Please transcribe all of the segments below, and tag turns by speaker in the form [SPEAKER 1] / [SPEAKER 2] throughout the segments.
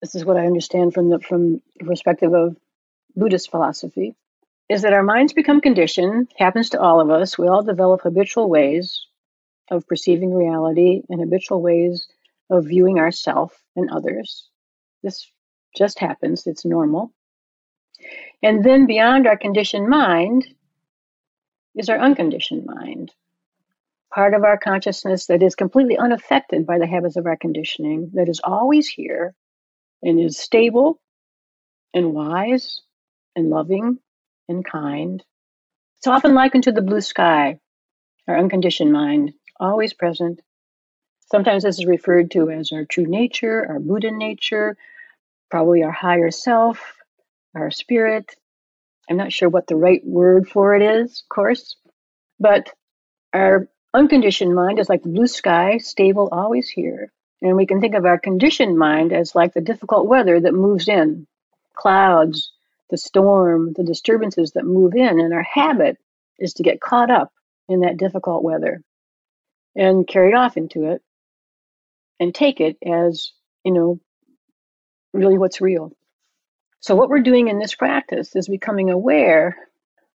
[SPEAKER 1] this is what I understand from the from the perspective of Buddhist philosophy, is that our minds become conditioned, happens to all of us. We all develop habitual ways of perceiving reality and habitual ways of viewing ourself and others. This just happens, it's normal. And then beyond our conditioned mind is our unconditioned mind, part of our consciousness that is completely unaffected by the habits of our conditioning, that is always here and is stable and wise and loving and kind. It's often likened to the blue sky, our unconditioned mind, always present. Sometimes this is referred to as our true nature, our Buddha nature, probably our higher self, our spirit. I'm not sure what the right word for it is, of course, but our unconditioned mind is like the blue sky, stable, always here. And we can think of our conditioned mind as like the difficult weather that moves in, clouds, the storm, the disturbances that move in. And our habit is to get caught up in that difficult weather and carried off into it and take it as, you know, really what's real. So, what we're doing in this practice is becoming aware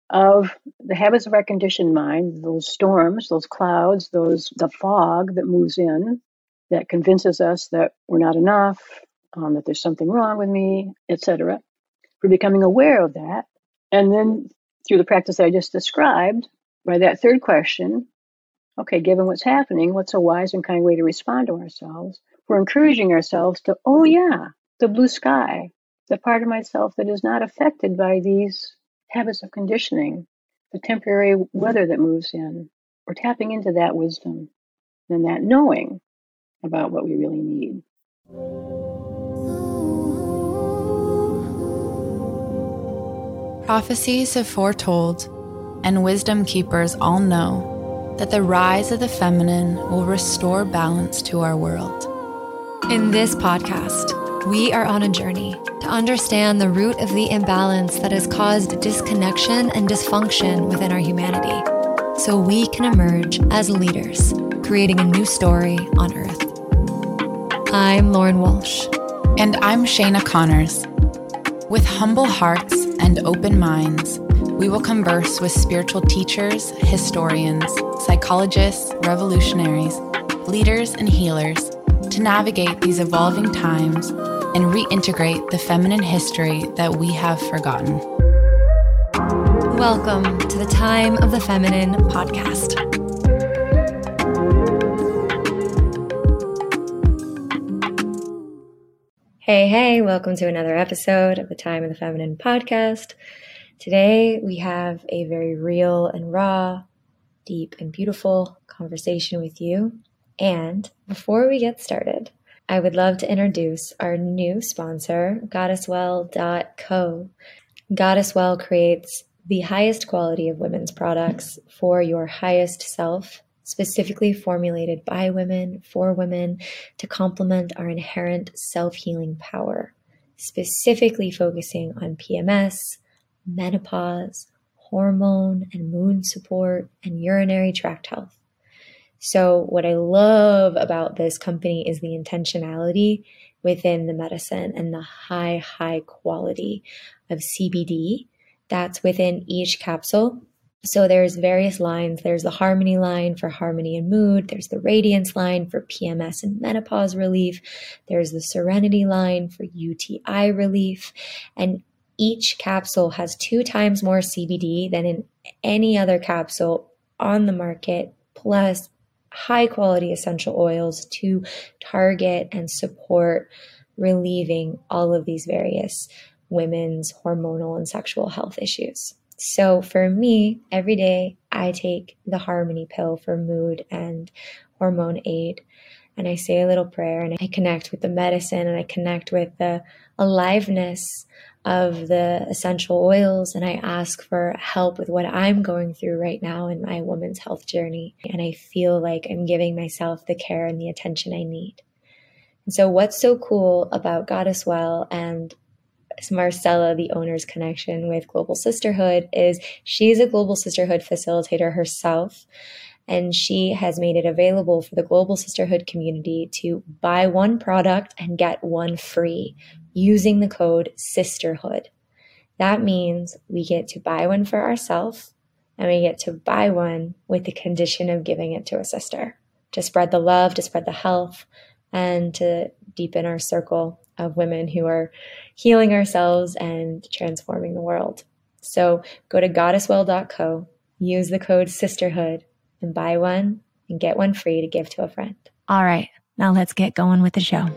[SPEAKER 1] of the habits of our conditioned mind, those storms, those clouds, those the fog that moves in, that convinces us that we're not enough, um, that there's something wrong with me, etc. We're becoming aware of that, and then through the practice I just described, by that third question, okay, given what's happening, what's a wise and kind way to respond to ourselves? We're encouraging ourselves to, oh yeah, the blue sky, the part of myself that is not affected by these habits of conditioning, the temporary weather that moves in. We're tapping into that wisdom and that knowing about what we really need.
[SPEAKER 2] Prophecies have foretold, and wisdom keepers all know that the rise of the feminine will restore balance to our world.
[SPEAKER 3] In this podcast, we are on a journey to understand the root of the imbalance that has caused disconnection and dysfunction within our humanity so we can emerge as leaders, creating a new story on Earth. I'm Lauren Walsh.
[SPEAKER 2] And I'm Shana Connors. With humble hearts and open minds, we will converse with spiritual teachers, historians, psychologists, revolutionaries, leaders, and healers to navigate these evolving times and reintegrate the feminine history that we have forgotten.
[SPEAKER 3] Welcome to the Time of the Feminine podcast. Hey, hey, welcome to another episode of the Time of the Feminine podcast. Today we have a very real and raw, deep and beautiful conversation with you. And before we get started, I would love to introduce our new sponsor, GoddessWell.co. GoddessWell creates the highest quality of women's products for your highest self, specifically formulated by women, for women, to complement our inherent self healing power, specifically focusing on PMS, menopause, hormone and moon support, and urinary tract health. So, what I love about this company is the intentionality within the medicine and the high, high quality of CBD that's within each capsule. So there's various lines. There's the harmony line for harmony and mood. There's the radiance line for PMS and menopause relief. There's the serenity line for UTI relief. And each capsule has two times more CBD than in any other capsule on the market, plus high quality essential oils to target and support relieving all of these various women's hormonal and sexual health issues. So for me, every day I take the Harmony pill for mood and hormone aid. And I say a little prayer and I connect with the medicine and I connect with the aliveness of the essential oils and I ask for help with what I'm going through right now in my woman's health journey. And I feel like I'm giving myself the care and the attention I need. And so, what's so cool about Goddess Well and Marcella, the owner's connection with Global Sisterhood, is she's a Global Sisterhood facilitator herself. and she has made it available for the Global Sisterhood community to buy one product and get one free using the code SISTERHOOD. That means we get to buy one for ourselves and we get to buy one with the condition of giving it to a sister to spread the love, to spread the health, and to deepen our circle of women who are healing ourselves and transforming the world. So go to goddesswell.co, use the code sisterhood, and buy one and get one free to give to a friend.
[SPEAKER 2] All right, now let's get going with the show.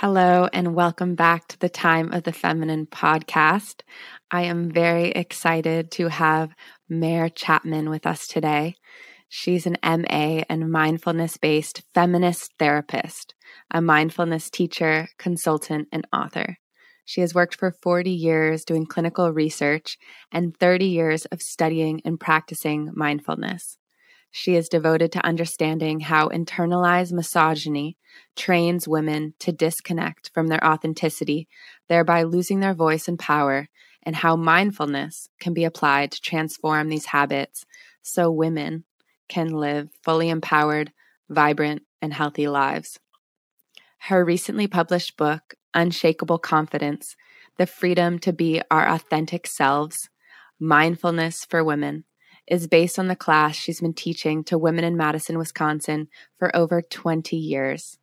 [SPEAKER 2] Hello, and welcome back to the Time of the Feminine podcast. I am very excited to have Mare Chapman with us today. She's an MA and mindfulness based feminist therapist, a mindfulness teacher, consultant, and author. She has worked for 40 years doing clinical research and 30 years of studying and practicing mindfulness. She is devoted to understanding how internalized misogyny trains women to disconnect from their authenticity, thereby losing their voice and power, and how mindfulness can be applied to transform these habits so women can live fully empowered, vibrant, and healthy lives. Her recently published book, Unshakable Confidence The Freedom to Be Our Authentic Selves Mindfulness for Women, is based on the class she's been teaching to women in Madison, Wisconsin for over 20 years.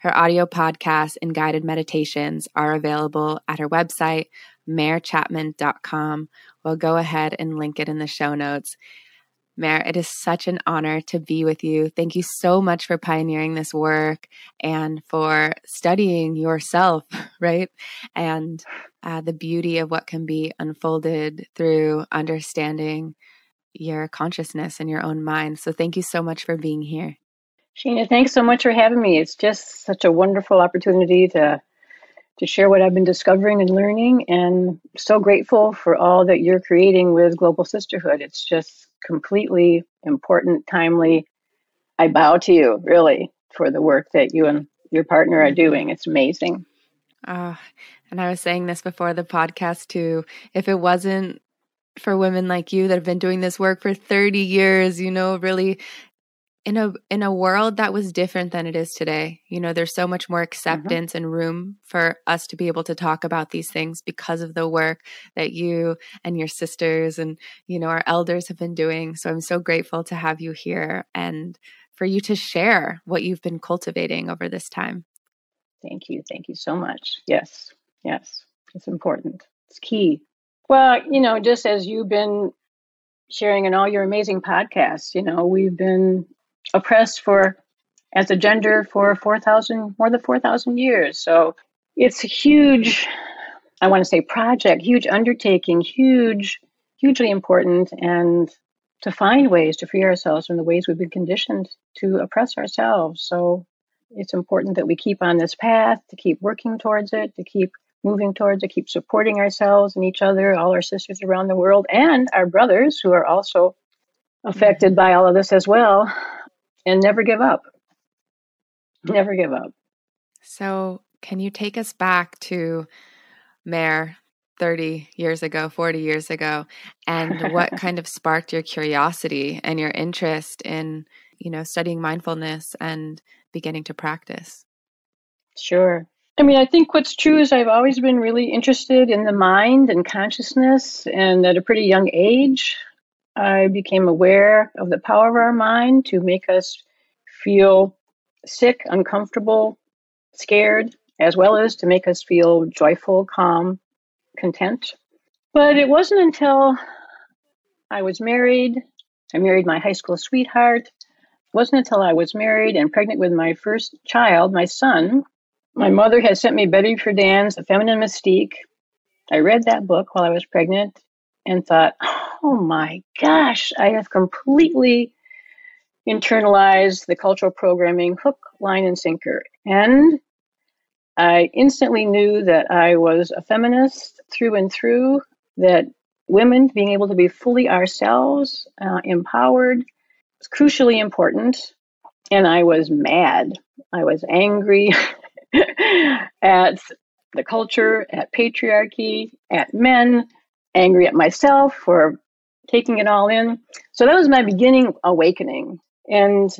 [SPEAKER 2] Her audio podcasts and guided meditations are available at her website, marechapman.com. We'll go ahead and link it in the show notes. Mare, it is such an honor to be with you. Thank you so much for pioneering this work and for studying yourself, right? And uh, the beauty of what can be unfolded through understanding your consciousness and your own mind. So, thank you so much for being here.
[SPEAKER 1] Shana, thanks so much for having me. It's just such a wonderful opportunity to to share what I've been discovering and learning and so grateful for all that you're creating with Global Sisterhood. It's just completely important, timely. I bow to you, really, for the work that you and your partner are doing. It's amazing.
[SPEAKER 2] Uh, and I was saying this before the podcast too. If it wasn't for women like you that have been doing this work for 30 years, you know, really in a in a world that was different than it is today you know there's so much more mm-hmm. acceptance mm-hmm. and room for us to be able to talk about these things because of the work that you and your sisters and you know our elders have been doing. So i'm so grateful to have you here and for you to share what you've been cultivating over this time.
[SPEAKER 1] Thank you. Thank you so much. Yes. Yes. It's important. It's key. Well you know just as you've been sharing in all your amazing podcasts you know we've been oppressed for as a gender for 4,000, more than 4,000 years. So it's a huge, I want to say project, huge undertaking, huge, hugely important, and to find ways to free ourselves from the ways we've been conditioned to oppress ourselves. So it's important that we keep on this path, to keep working towards it, to keep moving towards it, keep supporting ourselves and each other, all our sisters around the world, and our brothers who are also affected by all of this as well and never give up. Never give up.
[SPEAKER 2] So, can you take us back to Mare 30 years ago, 40 years ago, and what kind of sparked your curiosity and your interest in, you know, studying mindfulness and beginning to practice?
[SPEAKER 1] Sure. I mean, I think what's true is I've always been really interested in the mind and consciousness, and at a pretty young age, I became aware of the power of our mind to make us feel sick, uncomfortable, scared, as well as to make us feel joyful, calm, content. But it wasn't until I was married, I married my high school sweetheart. It wasn't until I was married and pregnant with my first child, my son, my mother had sent me Betty Friedan's The Feminine Mystique. I read that book while I was pregnant and thought, oh my gosh, I have completely internalized the cultural programming hook, line, and sinker. And I instantly knew that I was a feminist through and through, that women being able to be fully ourselves, uh, empowered, was crucially important. And I was mad. I was angry at the culture, at patriarchy, at men, angry at myself for taking it all in. So that was my beginning awakening. And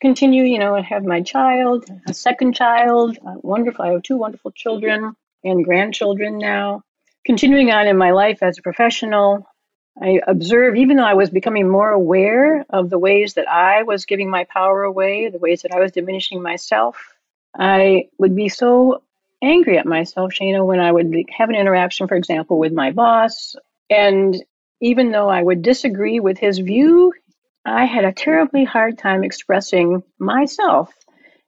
[SPEAKER 1] continue, you know, I have my child, a second child, wonderful. I have two wonderful children and grandchildren now. Continuing on in my life as a professional, I observe, even though I was becoming more aware of the ways that I was giving my power away, the ways that I was diminishing myself, I would be so angry at myself, Shana, when I would have an interaction, for example, with my boss. And even though I would disagree with his view, I had a terribly hard time expressing myself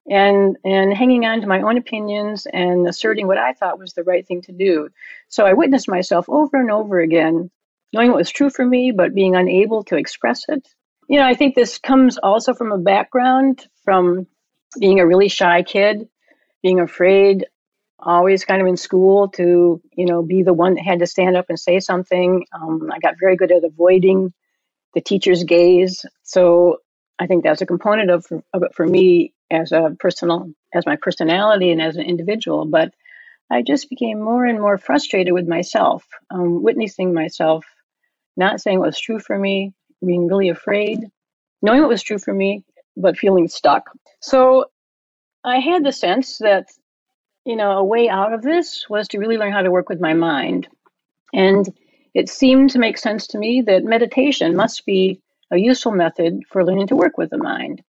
[SPEAKER 1] and and hanging on to my own opinions and asserting what I thought was the right thing to do. So I witnessed myself over and over again, knowing what was true for me, but being unable to express it. You know, I think this comes also from a background from being a really shy kid, being afraid always kind of in school to you know be the one that had to stand up and say something. Um, i got very good at avoiding the teacher's gaze. So i think that's a component of, of it for me as a personal as my personality and as an individual but i just became more and more frustrated with myself um, witnessing myself not saying what was true for me being really afraid knowing what was true for me but feeling stuck. So i had the sense that you know, a way out of this was to really learn how to work with my mind. And it seemed to make sense to me that meditation must be a useful method for learning to work with the mind.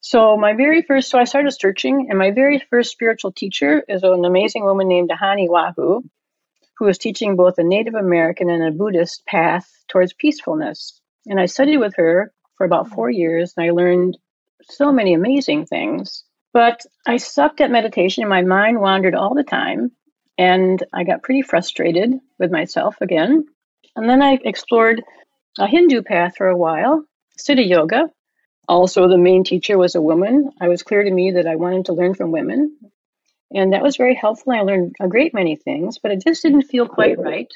[SPEAKER 1] So my very first, so I started searching, and my very first spiritual teacher is an amazing woman named Ahani Wahu, who was teaching both a Native American and a Buddhist path towards peacefulness. And I studied with her for about four years, and I learned so many amazing things. But I sucked at meditation and my mind wandered all the time. And I got pretty frustrated with myself again. And then I explored a Hindu path for a while, Siddha Yoga. Also, the main teacher was a woman. I was clear to me that I wanted to learn from women. And that was very helpful. I learned a great many things, but it just didn't feel quite right.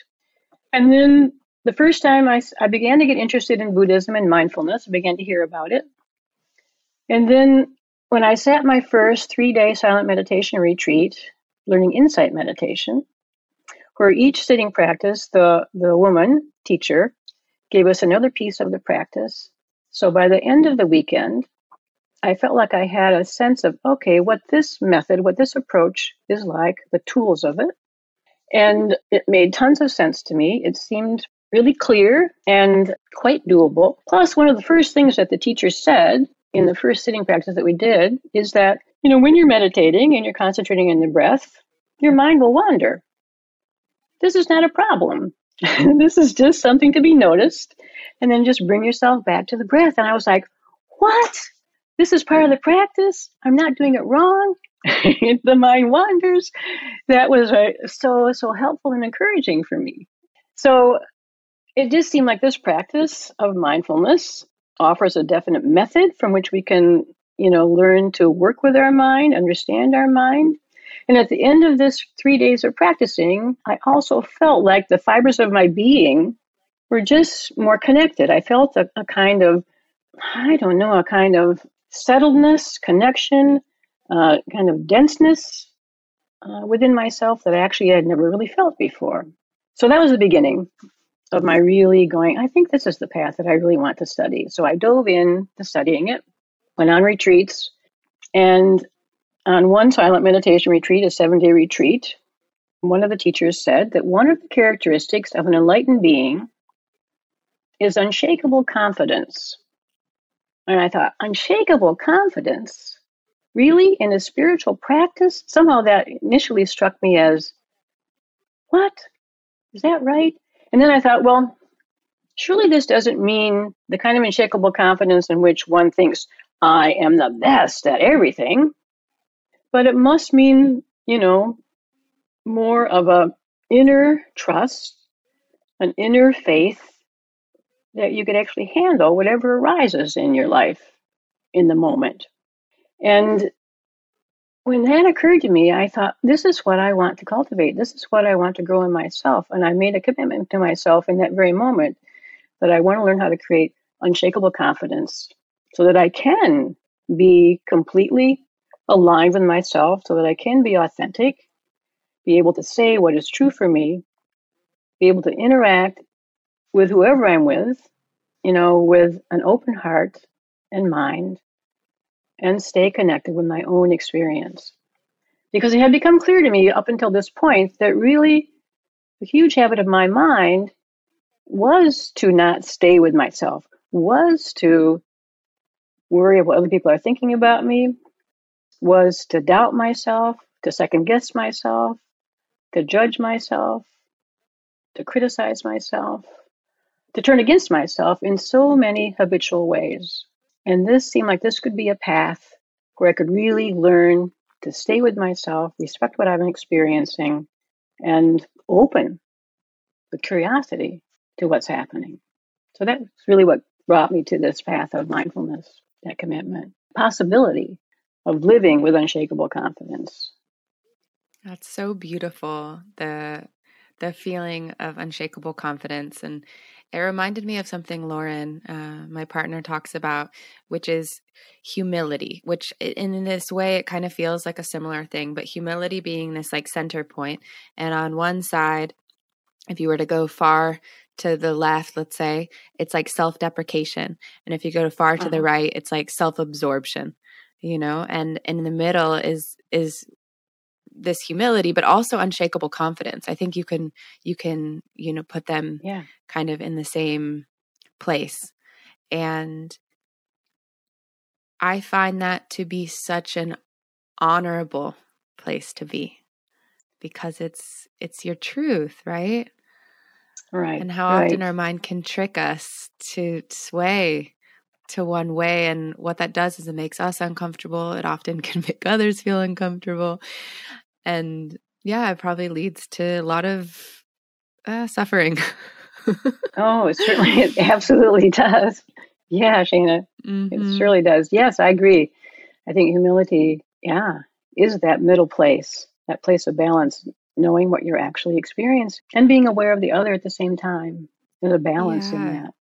[SPEAKER 1] And then the first time I, I began to get interested in Buddhism and mindfulness, I began to hear about it. And then when I sat my first three day silent meditation retreat, learning insight meditation, where each sitting practice, the, the woman teacher gave us another piece of the practice. So by the end of the weekend, I felt like I had a sense of, okay, what this method, what this approach is like, the tools of it. And it made tons of sense to me. It seemed really clear and quite doable. Plus, one of the first things that the teacher said in the first sitting practice that we did is that, you know, when you're meditating and you're concentrating on the breath, your mind will wander. This is not a problem. this is just something to be noticed. And then just bring yourself back to the breath. And I was like, what? This is part of the practice? I'm not doing it wrong. the mind wanders. That was uh, so, so helpful and encouraging for me. So it just seemed like this practice of mindfulness offers a definite method from which we can, you know, learn to work with our mind, understand our mind. And at the end of this three days of practicing, I also felt like the fibers of my being were just more connected. I felt a, a kind of, I don't know, a kind of settledness, connection, uh, kind of denseness uh, within myself that I actually had never really felt before. So that was the beginning of my really going, I think this is the path that I really want to study. So I dove in to studying it, went on retreats, and on one silent meditation retreat, a seven day retreat, one of the teachers said that one of the characteristics of an enlightened being is unshakable confidence. And I thought, unshakable confidence? Really? In a spiritual practice? Somehow that initially struck me as, what? Is that right? And then I thought, well, surely this doesn't mean the kind of unshakable confidence in which one thinks, I am the best at everything. But it must mean, you know, more of a inner trust, an inner faith that you could actually handle whatever arises in your life in the moment. And when that occurred to me, I thought, this is what I want to cultivate. This is what I want to grow in myself. And I made a commitment to myself in that very moment that I want to learn how to create unshakable confidence so that I can be completely aligned with myself, so that I can be authentic, be able to say what is true for me, be able to interact with whoever I'm with you know, with an open heart and mind and stay connected with my own experience. Because it had become clear to me up until this point that really a huge habit of my mind was to not stay with myself, was to worry about what other people are thinking about me, was to doubt myself, to second guess myself, to judge myself, to criticize myself, to turn against myself in so many habitual ways. And this seemed like this could be a path where I could really learn to stay with myself, respect what I'm experiencing, and open with curiosity to what's happening. So that's really what brought me to this path of mindfulness, that commitment, possibility of living with unshakable confidence.
[SPEAKER 2] That's so beautiful. The the feeling of unshakable confidence and it reminded me of something Lauren, uh, my partner, talks about, which is humility, which in this way it kind of feels like a similar thing, but humility being this like center point. And on one side, if you were to go far to the left, let's say, it's like self deprecation. And if you go far to uh-huh. the right, it's like self absorption, you know, and in the middle is, is this humility but also unshakable confidence. I think you can you can you know put them
[SPEAKER 1] yeah.
[SPEAKER 2] kind of in the same place. And i find that to be such an honorable place to be because it's it's your truth right?
[SPEAKER 1] Right
[SPEAKER 2] and how
[SPEAKER 1] right.
[SPEAKER 2] often our mind can trick us to sway to one way and what that does is it makes us uncomfortable. It often can make others feel uncomfortable and yeah, it probably leads to a lot of uh, suffering.
[SPEAKER 1] oh, it certainly, it absolutely does. Yeah, Shana, mm-hmm. it surely does. Yes, I agree. I think humility, yeah, is that middle place, that place of balance, knowing what you're actually experiencing and being aware of the other at the same time. There's a balance yeah. in that.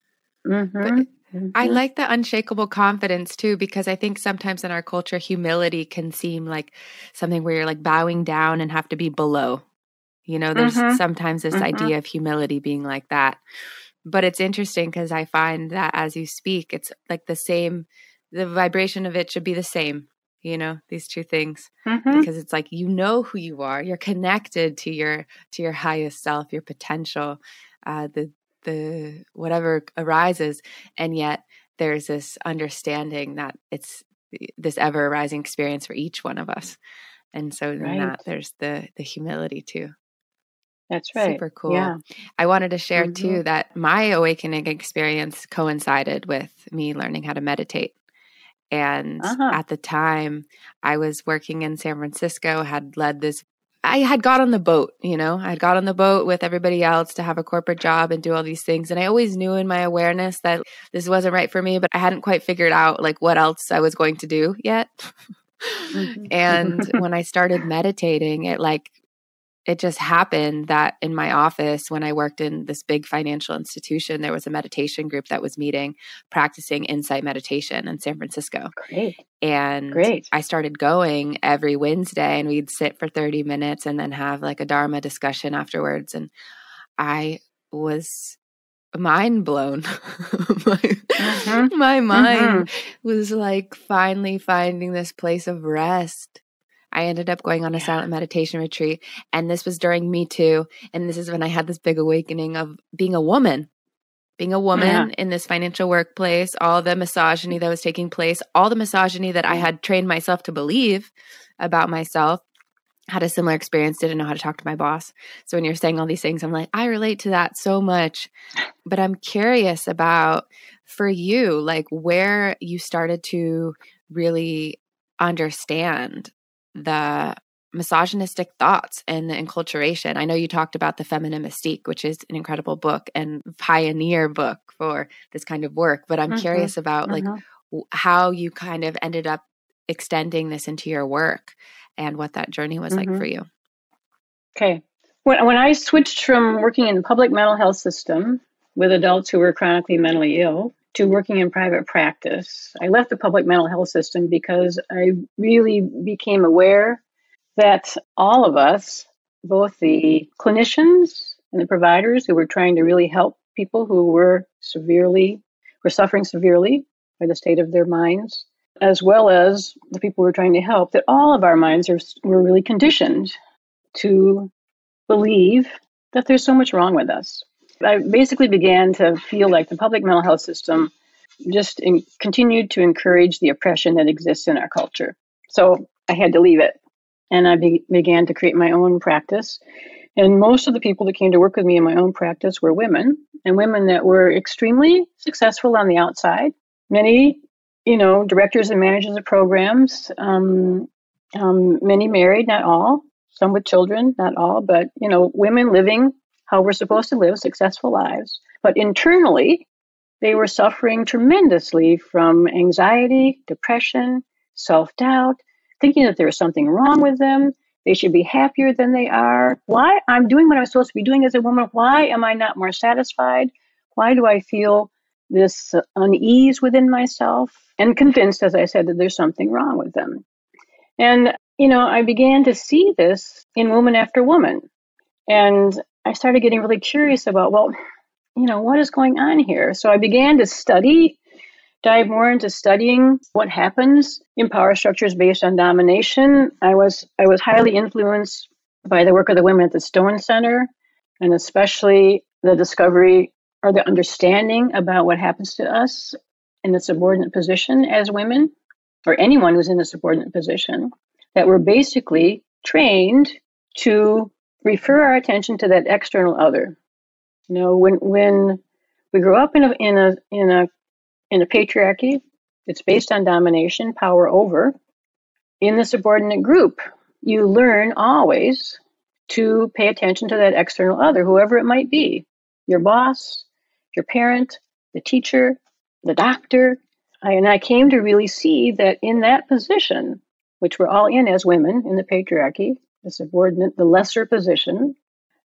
[SPEAKER 2] Mm-hmm. Mm-hmm. I like the unshakable confidence too, because I think sometimes in our culture, humility can seem like something where you're like bowing down and have to be below. You know, there's mm-hmm. sometimes this mm-hmm. idea of humility being like that. But it's interesting because I find that as you speak, it's like the same, the vibration of it should be the same, you know, these two things. Mm-hmm. Because it's like you know who you are, you're connected to your to your highest self, your potential. Uh, the the whatever arises and yet there's this understanding that it's this ever arising experience for each one of us and so in right. that there's the the humility too
[SPEAKER 1] that's right
[SPEAKER 2] super cool
[SPEAKER 1] yeah
[SPEAKER 2] i wanted to share mm-hmm. too that my awakening experience coincided with me learning how to meditate and uh-huh. at the time i was working in san francisco had led this I had got on the boat, you know, I had got on the boat with everybody else to have a corporate job and do all these things. And I always knew in my awareness that this wasn't right for me, but I hadn't quite figured out like what else I was going to do yet. Mm-hmm. and when I started meditating, it like it just happened that in my office when i worked in this big financial institution there was a meditation group that was meeting practicing insight meditation in san francisco.
[SPEAKER 1] Great.
[SPEAKER 2] And
[SPEAKER 1] great.
[SPEAKER 2] I started going every wednesday and we'd sit for 30 minutes and then have like a dharma discussion afterwards and i was mind blown. My, mm-hmm. my, mind mm-hmm. was like finally finding this place of rest I ended up going on a yeah. silent meditation retreat. And this was during Me Too. And this is when I had this big awakening of being a woman, being a woman yeah. in this financial workplace, all the misogyny that was taking place, all the misogyny that I had trained myself to believe about myself. Had a similar experience, didn't know how to talk to my boss. So when you're saying all these things, I'm like, I relate to that so much. But I'm curious about for you, like where you started to really understand the misogynistic thoughts and the enculturation. I know you talked about the feminine mystique, which is an incredible book and pioneer book for this kind of work. But I'm mm-hmm. curious about mm-hmm. like how you kind of ended up extending this into your work and what that journey was mm-hmm. like for you.
[SPEAKER 1] Okay. When, when I switched from working in the public mental health system with adults who were chronically mentally ill to working in private practice. I left the public mental health system because I really became aware that all of us, both the clinicians and the providers who were trying to really help people who were severely were suffering severely by the state of their minds, as well as the people we're trying to help, that all of our minds are, were really conditioned to believe that there's so much wrong with us. I basically began to feel like the public mental health system just in, continued to encourage the oppression that exists in our culture. So I had to leave it. And I be, began to create my own practice. And most of the people that came to work with me in my own practice were women, and women that were extremely successful on the outside. Many, you know, directors and managers of programs, um, um, many married, not all, some with children, not all, but, you know, women living how we're supposed to live successful lives. But internally, they were suffering tremendously from anxiety, depression, self doubt, thinking that there was something wrong with them. They should be happier than they are. Why? I'm doing what I'm supposed to be doing as a woman. Why am I not more satisfied? Why do I feel this unease within myself? And convinced, as I said, that there's something wrong with them. And, you know, I began to see this in woman after woman. And I started getting really curious about, well, you know, what is going on here? So I began to study, dive more into studying what happens in power structures based on domination. I was I was highly influenced by the work of the women at the Stone Center, and especially the discovery or the understanding about what happens to us in the subordinate position as women, or anyone who's in a subordinate position, that we're basically trained to refer our attention to that external other. You know, when when we grow up in a in a in a in a patriarchy, it's based on domination, power over. In the subordinate group, you learn always to pay attention to that external other, whoever it might be your boss, your parent, the teacher, the doctor. I, and I came to really see that in that position, which we're all in as women in the patriarchy, the subordinate, the lesser position,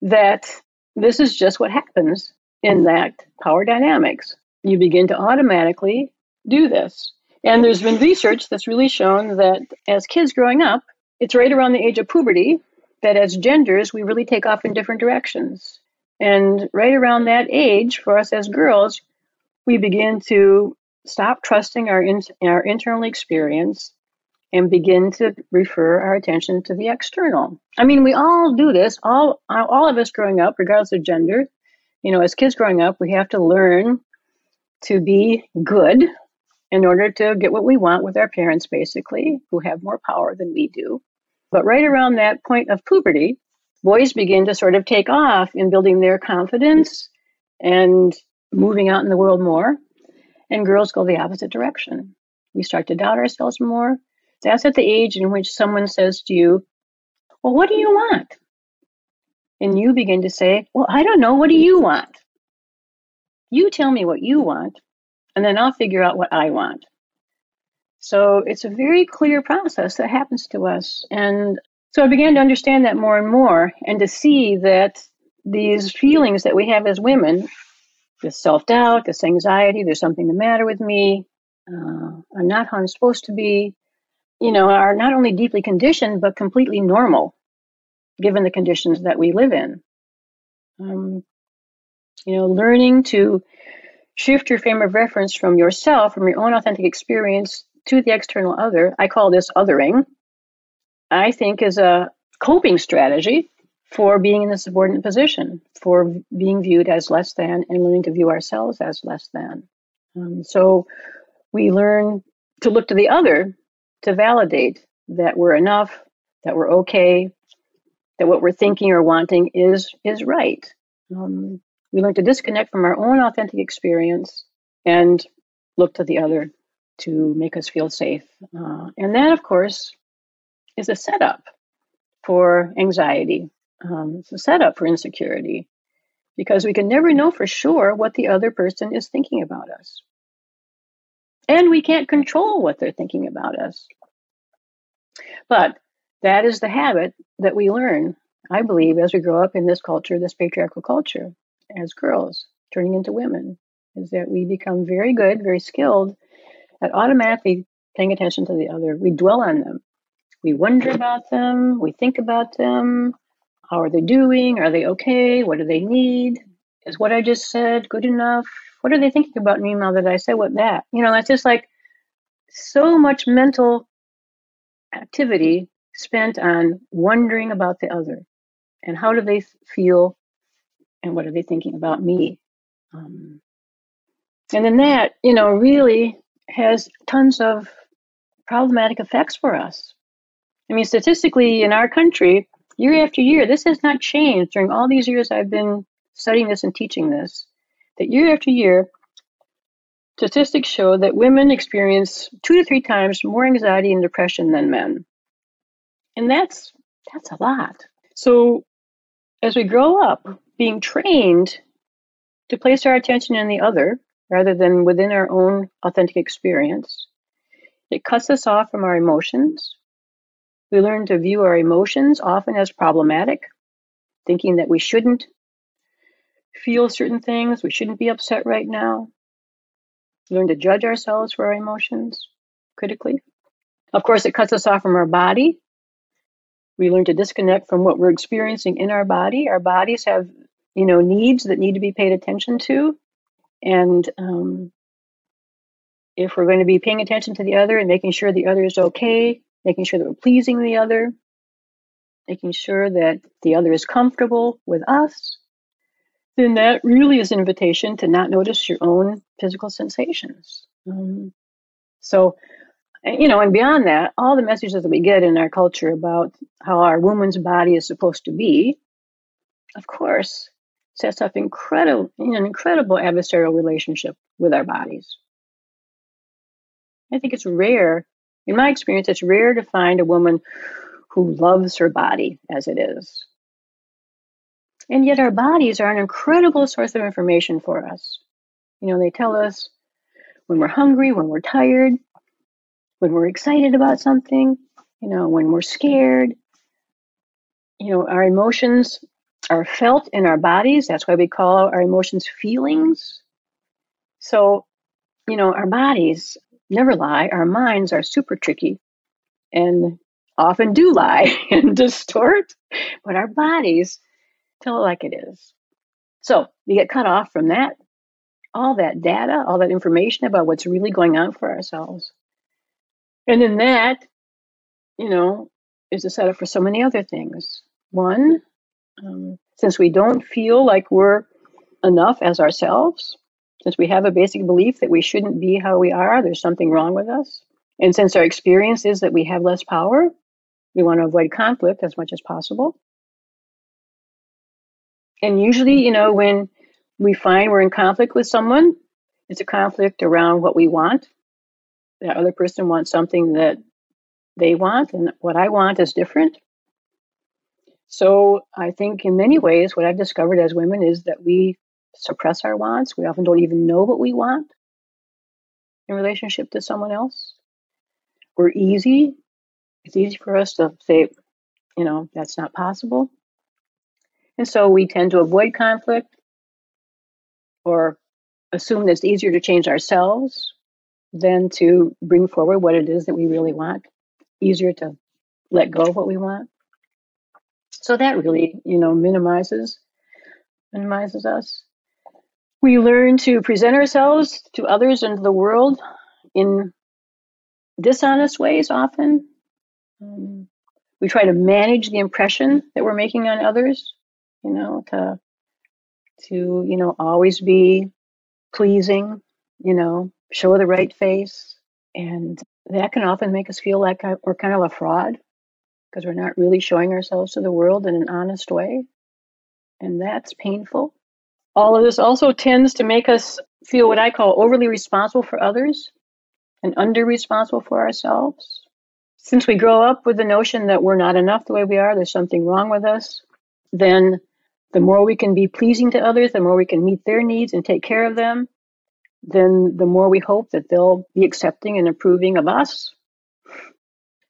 [SPEAKER 1] that this is just what happens in that power dynamics. You begin to automatically do this. And there's been research that's really shown that as kids growing up, it's right around the age of puberty that as genders, we really take off in different directions. And right around that age, for us as girls, we begin to stop trusting our, in, our internal experience and begin to refer our attention to the external. I mean, we all do this. All all of us growing up, regardless of gender, you know, as kids growing up, we have to learn to be good in order to get what we want with our parents, basically, who have more power than we do. But right around that point of puberty, boys begin to sort of take off in building their confidence and moving out in the world more, and girls go the opposite direction. We start to doubt ourselves more that's at the age in which someone says to you, Well, what do you want? And you begin to say, Well, I don't know. What do you want? You tell me what you want, and then I'll figure out what I want. So it's a very clear process that happens to us. And so I began to understand that more and more and to see that these feelings that we have as women this self doubt, this anxiety, there's something the matter with me, uh, I'm not how I'm supposed to be, you know, are not only deeply conditioned, but completely normal, given the conditions that we live in. Um, you know, learning to shift your frame of reference from yourself, from your own authentic experience to the external other, I call this othering, I think is a coping strategy for being in the subordinate position, for being viewed as less than, and learning to view ourselves as less than. Um, so we learn to look to the other to validate that we're enough, that we're okay, that what we're thinking or wanting is is right. Um, we learn to disconnect from our own authentic experience and look to the other to make us feel safe. Uh, and that, of course, is a setup for anxiety. Um, it's a setup for insecurity because we can never know for sure what the other person is thinking about us. And we can't control what they're thinking about us. But that is the habit that we learn, I believe, as we grow up in this culture, this patriarchal culture, as girls turning into women, is that we become very good, very skilled at automatically paying attention to the other. We dwell on them. We wonder about them. We think about them. How are they doing? Are they okay? What do they need? Is what I just said good enough? What are they thinking about me now that I said what that? You know, it's just like so much mental activity spent on wondering about the other and how do they feel and what are they thinking about me. Um, and then that, you know, really has tons of problematic effects for us. I mean, statistically, in our country, year after year, this has not changed during all these years I've been studying this and teaching this. That year after year, statistics show that women experience two to three times more anxiety and depression than men. And that's that's a lot. So as we grow up, being trained to place our attention in the other rather than within our own authentic experience, it cuts us off from our emotions. We learn to view our emotions often as problematic, thinking that we shouldn't feel certain things, we shouldn't be upset right now. Learn to judge ourselves for our emotions critically. Of course, it cuts us off from our body. We learn to disconnect from what we're experiencing in our body. Our bodies have, you know, needs that need to be paid attention to. And um, if we're going to be paying attention to the other and making sure the other is okay, making sure that we're pleasing the other, making sure that the other is comfortable with us, then that really is an invitation to not notice your own physical sensations. Um, so, you know, and beyond that, all the messages that we get in our culture about how our woman's body is supposed to be, of course, sets up incredible, an incredible adversarial relationship with our bodies. I think it's rare, in my experience, it's rare to find a woman who loves her body as it is. And yet, our bodies are an incredible source of information for us. You know, they tell us when we're hungry, when we're tired, when we're excited about something, you know, when we're scared. You know, our emotions are felt in our bodies. That's why we call our emotions feelings. So, you know, our bodies never lie. Our minds are super tricky and often do lie and distort, but our bodies tell it like it is. So we get cut off from that, all that data, all that information about what's really going on for ourselves. And then that, you know, is a setup for so many other things. One, um, since we don't feel like we're enough as ourselves, since we have a basic belief that we shouldn't be how we are, there's something wrong with us. And since our experience is that we have less power, we want to avoid conflict as much as possible. And usually, you know, when we find we're in conflict with someone, it's a conflict around what we want. That other person wants something that they want, and what I want is different. So I think in many ways, what I've discovered as women is that we suppress our wants. We often don't even know what we want in relationship to someone else. We're easy. It's easy for us to say, you know, that's not possible. And so we tend to avoid conflict or assume that it's easier to change ourselves than to bring forward what it is that we really want. Easier to let go of what we want. So that really, you know, minimizes minimizes us. We learn to present ourselves to others and to the world in dishonest ways often. Um, we try to manage the impression that we're making on others you know, to to, you know, always be pleasing, you know, show the right face. And that can often make us feel like uh, we're kind of a fraud because we're not really showing ourselves to the world in an honest way. And that's painful. All of this also tends to make us feel what I call overly responsible for others and under responsible for ourselves. Since we grow up with the notion that we're not enough the way we are, there's something wrong with us, then the more we can be pleasing to others, the more we can meet their needs and take care of them, then the more we hope that they'll be accepting and approving of us.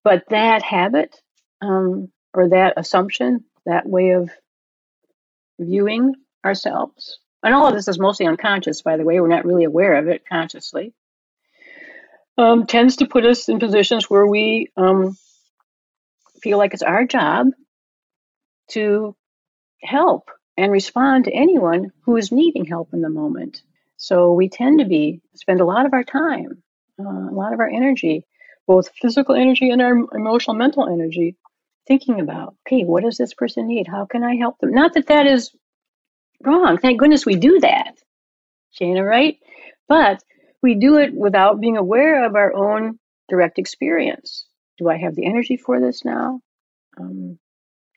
[SPEAKER 1] But that habit um, or that assumption, that way of viewing ourselves, and all of this is mostly unconscious, by the way, we're not really aware of it consciously, um, tends to put us in positions where we um, feel like it's our job to help and respond to anyone who is needing help in the moment. So we tend to be spend a lot of our time, uh, a lot of our energy, both physical energy and our emotional mental energy, thinking about, okay, what does this person need? How can I help them? Not that that is wrong. Thank goodness we do that, Shana, right? But we do it without being aware of our own direct experience. Do I have the energy for this now? Um,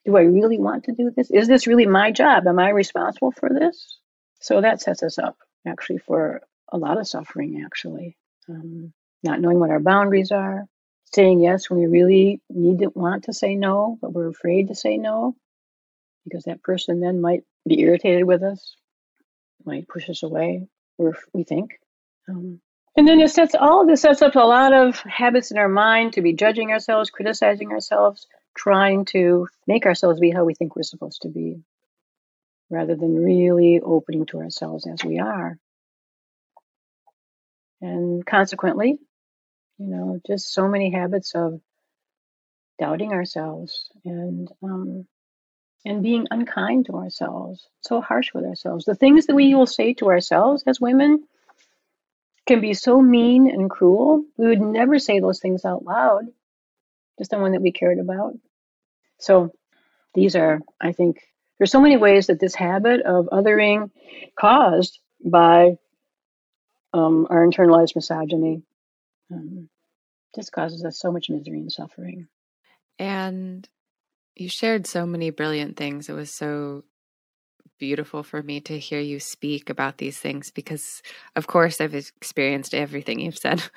[SPEAKER 1] do I really want to do this? Is this really my job? Am I responsible for this? So that sets us up actually for a lot of suffering, actually. Um, not knowing what our boundaries are, saying yes when we really need to want to say no, but we're afraid to say no because that person then might be irritated with us, might push us away, or we think. Um, and then it sets all this sets up a lot of habits in our mind to be judging ourselves, criticizing ourselves, trying to make ourselves be how we think we're supposed to be, rather than really opening to ourselves as we are. And consequently, you know, just so many habits of doubting ourselves and um, and being unkind to ourselves, so harsh with ourselves. The things that we will say to ourselves as women can be so mean and cruel. We would never say those things out loud to someone that we cared about. So these are, I think, there's so many ways that this habit of othering caused by um, our internalized misogyny um, just causes us so much misery and suffering.
[SPEAKER 2] And you shared so many brilliant things. It was so beautiful for me to hear you speak about these things because, of course, I've experienced everything you've said.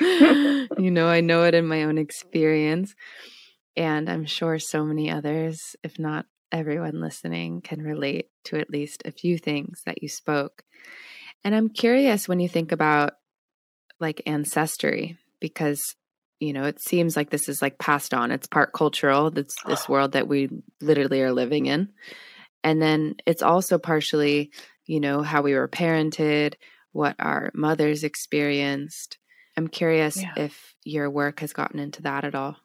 [SPEAKER 2] you know, I know it in my own experience. And I'm sure so many others, if not everyone listening, can relate to at least a few things that you spoke. And I'm curious when you think about like ancestry, because you know it seems like this is like passed on it's part cultural that's this world that we literally are living in and then it's also partially, you know, how we were parented, what our mothers experienced. I'm curious yeah. if your work has gotten into that at all.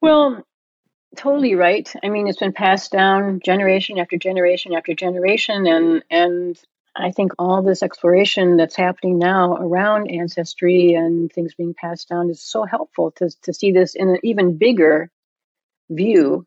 [SPEAKER 1] Well, totally right. I mean, it's been passed down generation after generation after generation and and I think all this exploration that's happening now around ancestry and things being passed down is so helpful to, to see this in an even bigger view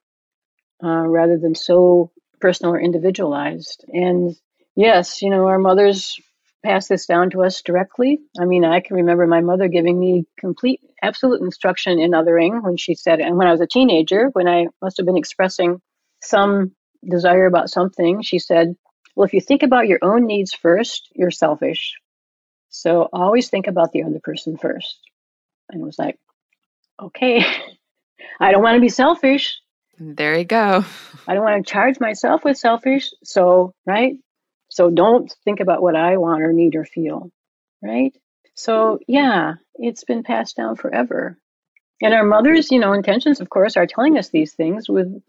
[SPEAKER 1] uh, rather than so personal or individualized. And yes, you know, our mothers pass this down to us directly. I mean, I can remember my mother giving me complete, absolute instruction in othering when she said, and when I was a teenager, when I must have been expressing some desire about something, she said, Well, if you think about your own needs first, you're selfish. So always think about the other person first. And it was like, okay, I don't want to be selfish.
[SPEAKER 2] There you go.
[SPEAKER 1] I don't want to charge myself with selfish. So, right? So don't think about what I want or need or feel, right? So, yeah, it's been passed down forever. And our mothers, you know, intentions, of course, are telling us these things with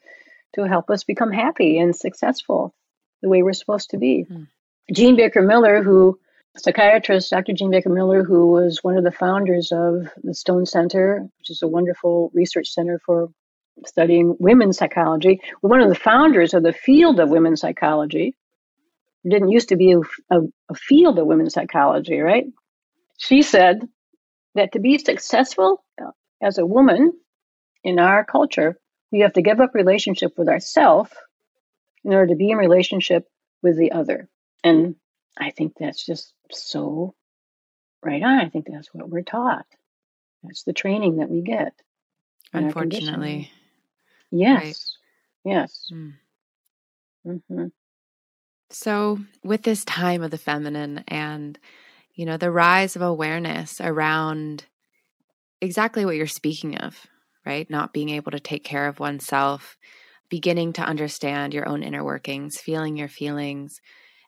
[SPEAKER 1] to help us become happy and successful the way we're supposed to be. Hmm. Jean Baker Miller, who psychiatrist Dr. Jean Baker Miller, who was one of the founders of the Stone Center, which is a wonderful research center for studying women's psychology, one of the founders of the field of women's psychology. Didn't used to be a, a, a field of women's psychology, right? She said that to be successful as a woman in our culture, we have to give up relationship with ourself in order to be in relationship with the other. And I think that's just so right on. I think that's what we're taught. That's the training that we get.
[SPEAKER 2] Unfortunately.
[SPEAKER 1] Yes. Right? Yes. Mm.
[SPEAKER 2] Mm-hmm. So, with this time of the feminine and, you know, the rise of awareness around exactly what you're speaking of, right? Not being able to take care of oneself, beginning to understand your own inner workings, feeling your feelings,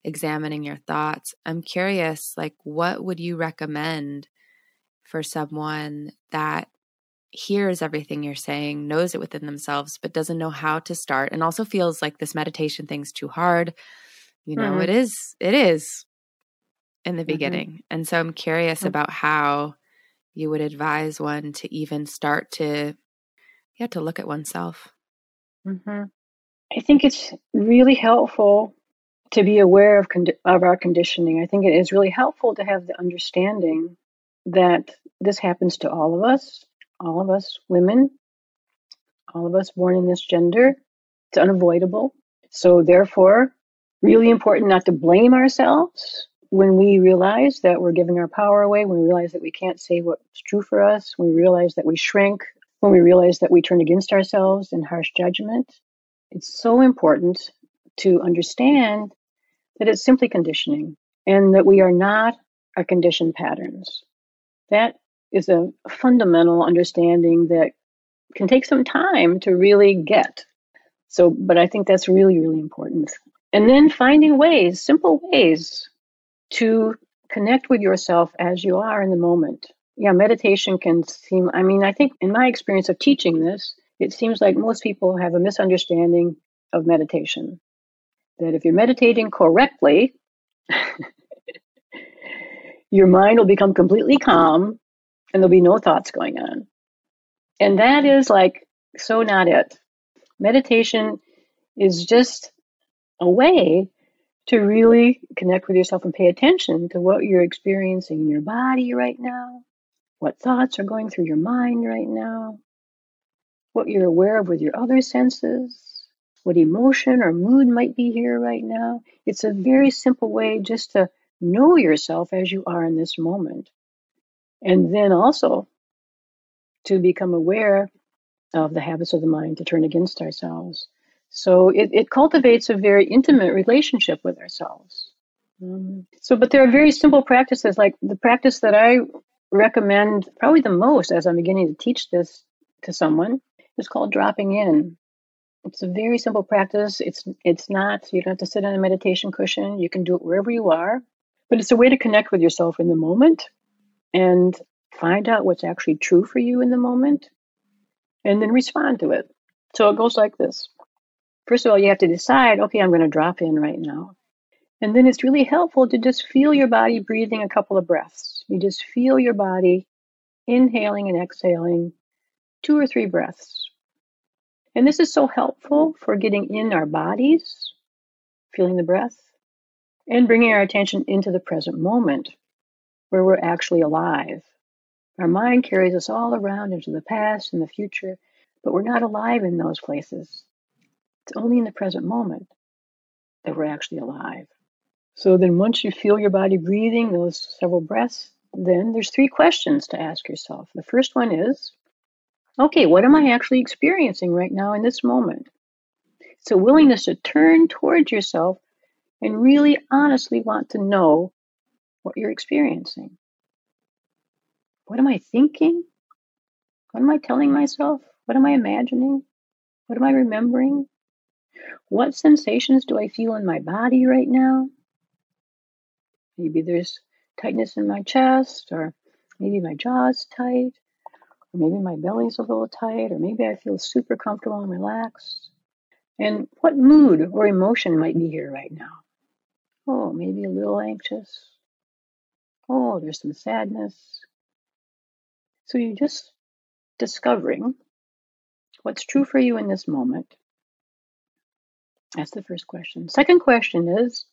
[SPEAKER 2] examining your thoughts. I'm curious, like, what would you recommend for someone that hears everything you're saying, knows it within themselves, but doesn't know how to start, and also feels like this meditation thing's too hard. You know, mm-hmm. it is, it is in the mm-hmm. beginning. And so I'm curious mm-hmm. about how you would advise one to even start to, yeah, to look at oneself.
[SPEAKER 1] Mm-hmm. I think it's really helpful to be aware of, condi- of our conditioning. I think it is really helpful to have the understanding that this happens to all of us, all of us women, all of us born in this gender. It's unavoidable. So, therefore, really important not to blame ourselves when we realize that we're giving our power away, when we realize that we can't say what's true for us, when we realize that we shrink, when we realize that we turn against ourselves in harsh judgment. It's so important to understand that it's simply conditioning and that we are not our conditioned patterns. That is a fundamental understanding that can take some time to really get. So, but I think that's really, really important. And then finding ways, simple ways to connect with yourself as you are in the moment. Yeah, meditation can seem, I mean, I think in my experience of teaching this, it seems like most people have a misunderstanding of meditation. That if you're meditating correctly, your mind will become completely calm and there'll be no thoughts going on. And that is like so not it. Meditation is just a way to really connect with yourself and pay attention to what you're experiencing in your body right now, what thoughts are going through your mind right now, what you're aware of with your other senses, what emotion or mood might be here right now. It's a very simple way just to know yourself as you are in this moment. And then also to become aware of the habits of the mind to turn against ourselves. So it, it cultivates a very intimate relationship with ourselves. Um, so, but there are very simple practices, like the practice that I recommend probably the most as I'm beginning to teach this to someone is called dropping in. It's a very simple practice. It's it's not you don't have to sit on a meditation cushion. You can do it wherever you are, but it's a way to connect with yourself in the moment and find out what's actually true for you in the moment, and then respond to it. So it goes like this. First of all, you have to decide, okay, I'm going to drop in right now. And then it's really helpful to just feel your body breathing a couple of breaths. You just feel your body inhaling and exhaling two or three breaths. And this is so helpful for getting in our bodies, feeling the breath, and bringing our attention into the present moment where we're actually alive. Our mind carries us all around into the past and the future, but we're not alive in those places. It's only in the present moment that we're actually alive. So then, once you feel your body breathing those several breaths, then there's three questions to ask yourself. The first one is, okay, what am I actually experiencing right now in this moment? It's a willingness to turn towards yourself and really honestly want to know what you're experiencing. What am I thinking? What am I telling myself? What am I imagining? What am I remembering? What sensations do I feel in my body right now? Maybe there's tightness in my chest, or maybe my jaw's tight, or maybe my belly's a little tight, or maybe I feel super comfortable and relaxed. And what mood or emotion might be here right now? Oh, maybe a little anxious. Oh, there's some sadness. So you're just discovering what's true for you in this moment that's the first question. Second question is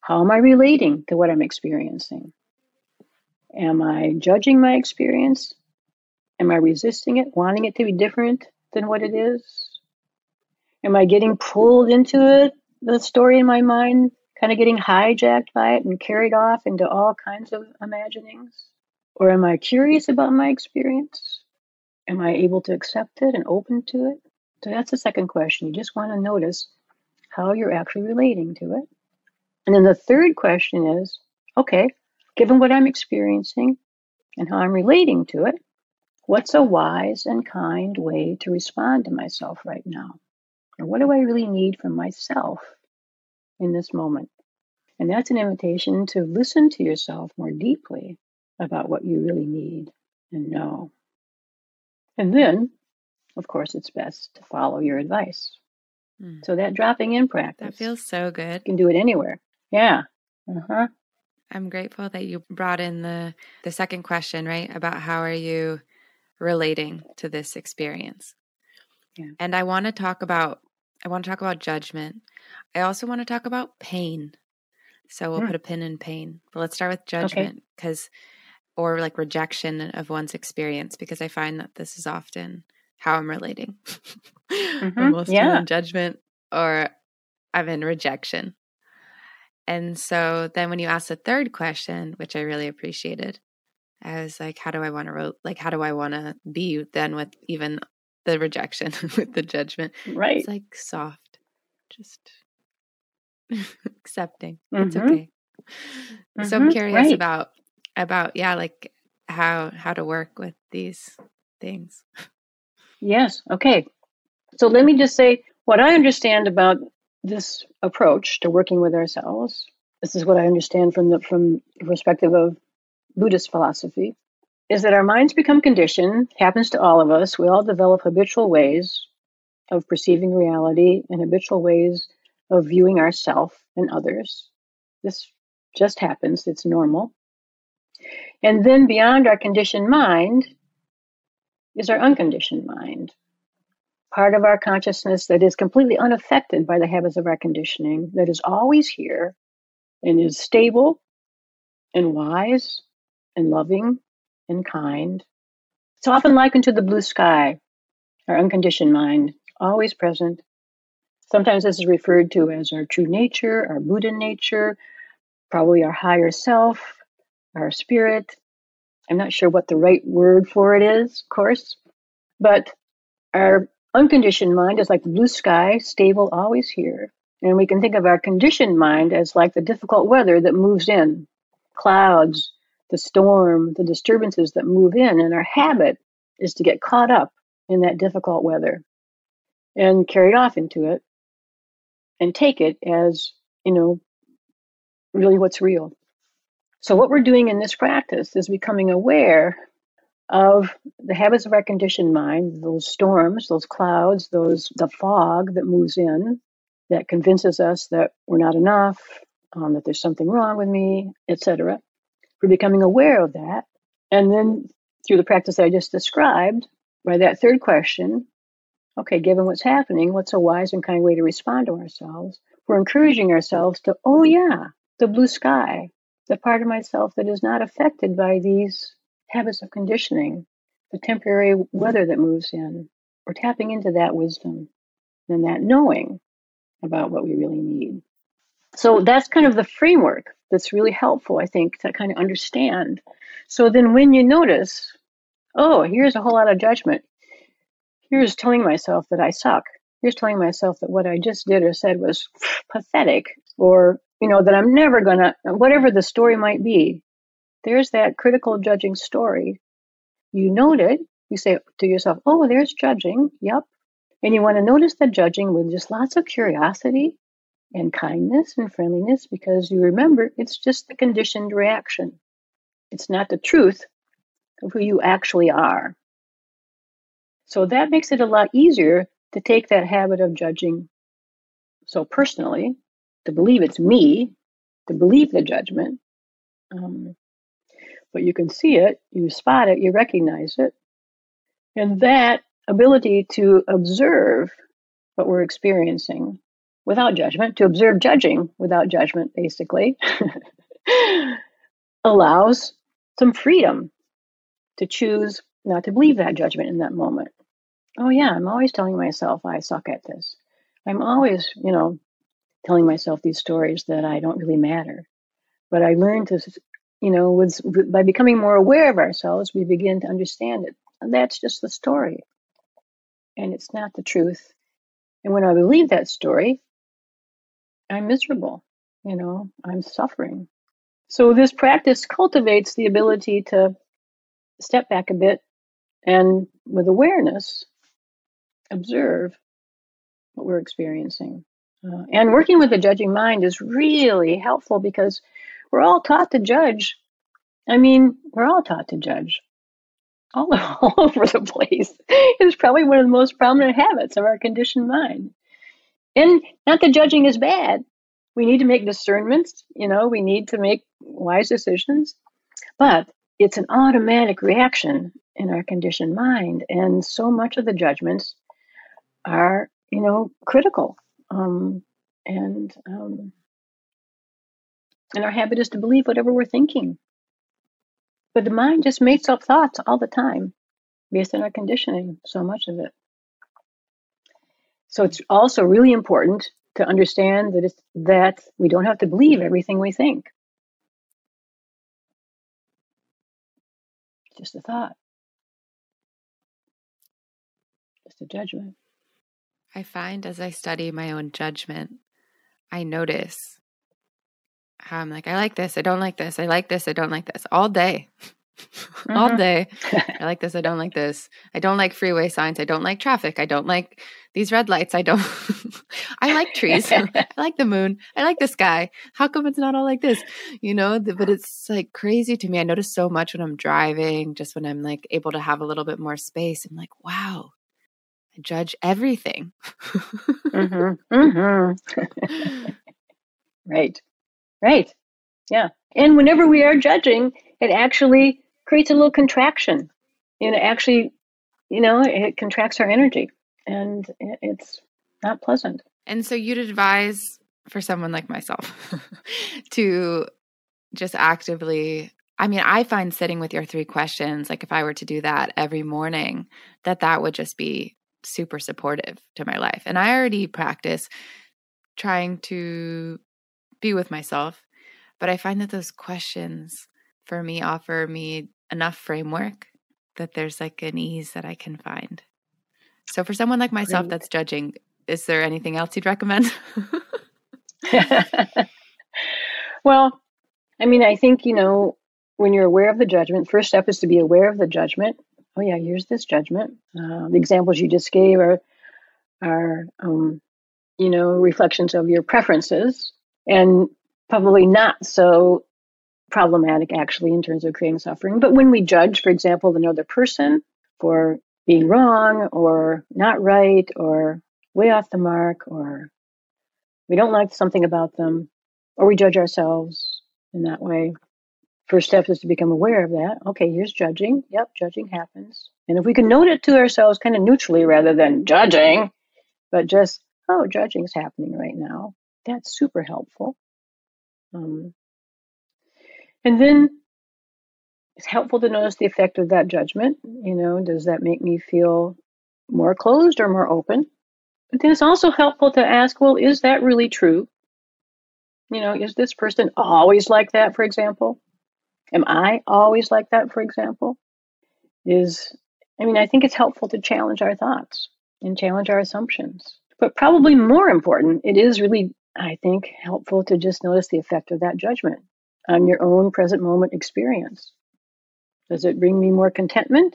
[SPEAKER 1] how am I relating to what I'm experiencing? Am I judging my experience? Am I resisting it, wanting it to be different than what it is? Am I getting pulled into it, the story in my mind, kind of getting hijacked by it and carried off into all kinds of imaginings? Or am I curious about my experience? Am I able to accept it and open to it? So that's the second question. You just want to notice how you're actually relating to it. And then the third question is okay, given what I'm experiencing and how I'm relating to it, what's a wise and kind way to respond to myself right now? Or what do I really need from myself in this moment? And that's an invitation to listen to yourself more deeply about what you really need and know. And then, of course, it's best to follow your advice. Mm. So that dropping in practice.
[SPEAKER 2] That feels so good.
[SPEAKER 1] You can do it anywhere. Yeah. Uh-huh.
[SPEAKER 2] I'm grateful that you brought in the the second question, right? About how are you relating to this experience? Yeah. And I want to talk about I want to talk about judgment. I also want to talk about pain. So we'll mm. put a pin in pain. But let's start with judgment because, okay. or like rejection of one's experience, because I find that this is often how I'm relating. mm-hmm. Almost yeah. in judgment or I'm in rejection. And so then when you ask the third question, which I really appreciated, I was like, how do I want to, ro- like, how do I want to be then with even the rejection, with the judgment?
[SPEAKER 1] Right.
[SPEAKER 2] It's like soft, just accepting. Mm-hmm. It's okay. Mm-hmm. So I'm mm-hmm. curious right. about, about, yeah, like how, how to work with these things.
[SPEAKER 1] Yes. Okay. So let me just say what I understand about this approach to working with ourselves. This is what I understand from the from the perspective of Buddhist philosophy, is that our minds become conditioned, happens to all of us. We all develop habitual ways of perceiving reality and habitual ways of viewing ourself and others. This just happens, it's normal. And then beyond our conditioned mind is our unconditioned mind, part of our consciousness that is completely unaffected by the habits of our conditioning, that is always here and is stable and wise and loving and kind. It's often likened to the blue sky, our unconditioned mind, always present. Sometimes this is referred to as our true nature, our Buddha nature, probably our higher self, our spirit, I'm not sure what the right word for it is, of course, but our unconditioned mind is like the blue sky, stable, always here. And we can think of our conditioned mind as like the difficult weather that moves in, clouds, the storm, the disturbances that move in. And our habit is to get caught up in that difficult weather and carried off into it and take it as, you know, really what's real. So, what we're doing in this practice is becoming aware of the habits of our conditioned mind, those storms, those clouds, those the fog that moves in that convinces us that we're not enough, um, that there's something wrong with me, etc. We're becoming aware of that, and then through the practice I just described, by that third question, okay, given what's happening, what's a wise and kind way to respond to ourselves? We're encouraging ourselves to, oh yeah, the blue sky, the part of myself that is not affected by these habits of conditioning, the temporary weather that moves in. We're tapping into that wisdom and that knowing about what we really need. So that's kind of the framework that's really helpful, I think, to kind of understand. So then when you notice, oh, here's a whole lot of judgment, here's telling myself that I suck, here's telling myself that what I just did or said was pathetic, or you know, that I'm never gonna, whatever the story might be, there's that critical judging story. You note it, you say to yourself, oh, there's judging, yep. And you want to notice that judging with just lots of curiosity and kindness and friendliness because you remember it's just the conditioned reaction. It's not the truth of who you actually are. So that makes it a lot easier to take that habit of judging so personally to believe it's me, to believe the judgment. Um, but you can see it, you spot it, you recognize it. And that ability to observe what we're experiencing without judgment, to observe judging without judgment, basically, allows some freedom to choose not to believe that judgment in that moment. Oh, yeah, I'm always telling myself I suck at this. I'm always, you know, telling myself these stories that I don't really matter. But I learned to, you know, with, by becoming more aware of ourselves, we begin to understand it. And that's just the story. And it's not the truth. And when I believe that story, I'm miserable. You know, I'm suffering. So this practice cultivates the ability to step back a bit and with awareness observe what we're experiencing. Uh, and working with the judging mind is really helpful because we're all taught to judge. I mean, we're all taught to judge all, all over the place. It's probably one of the most prominent habits of our conditioned mind. And not that judging is bad. We need to make discernments, you know, we need to make wise decisions, but it's an automatic reaction in our conditioned mind. And so much of the judgments are you know, critical. Um, and um, and our habit is to believe whatever we're thinking. But the mind just makes up thoughts all the time based on our conditioning, so much of it. So it's also really important to understand that it's that we don't have to believe everything we think. Just a thought. Just a judgment.
[SPEAKER 2] I find as I study my own judgment, I notice how I'm like, I like this, I don't like this, I like this, I don't like this all day. Mm-hmm. all day. I like this, I don't like this. I don't like freeway signs, I don't like traffic, I don't like these red lights, I don't I like trees. I like the moon. I like the sky. How come it's not all like this? You know, but it's like crazy to me. I notice so much when I'm driving, just when I'm like able to have a little bit more space. I'm like, wow, I judge everything.
[SPEAKER 1] mm-hmm. Mm-hmm. right. Right. Yeah. And whenever we are judging, it actually creates a little contraction. And it actually, you know, it contracts our energy and it's not pleasant.
[SPEAKER 2] And so you'd advise for someone like myself to just actively I mean, I find sitting with your three questions, like if I were to do that every morning, that that would just be super supportive to my life. And I already practice trying to be with myself, but I find that those questions for me offer me enough framework that there's like an ease that I can find. So for someone like myself that's judging, is there anything else you'd recommend?
[SPEAKER 1] well, I mean, I think, you know, when you're aware of the judgment, first step is to be aware of the judgment oh yeah, here's this judgment. Uh, the examples you just gave are are um, you know reflections of your preferences and probably not so problematic actually in terms of creating suffering. But when we judge, for example, another person for being wrong or not right or way off the mark or we don't like something about them or we judge ourselves in that way First step is to become aware of that. Okay, here's judging. Yep, judging happens. And if we can note it to ourselves kind of neutrally rather than judging, but just, oh, judging's happening right now, that's super helpful. Um, and then it's helpful to notice the effect of that judgment. You know, does that make me feel more closed or more open? But then it's also helpful to ask, well, is that really true? You know, is this person always like that, for example? Am I always like that, for example? Is, I mean, I think it's helpful to challenge our thoughts and challenge our assumptions. But probably more important, it is really, I think, helpful to just notice the effect of that judgment on your own present moment experience. Does it bring me more contentment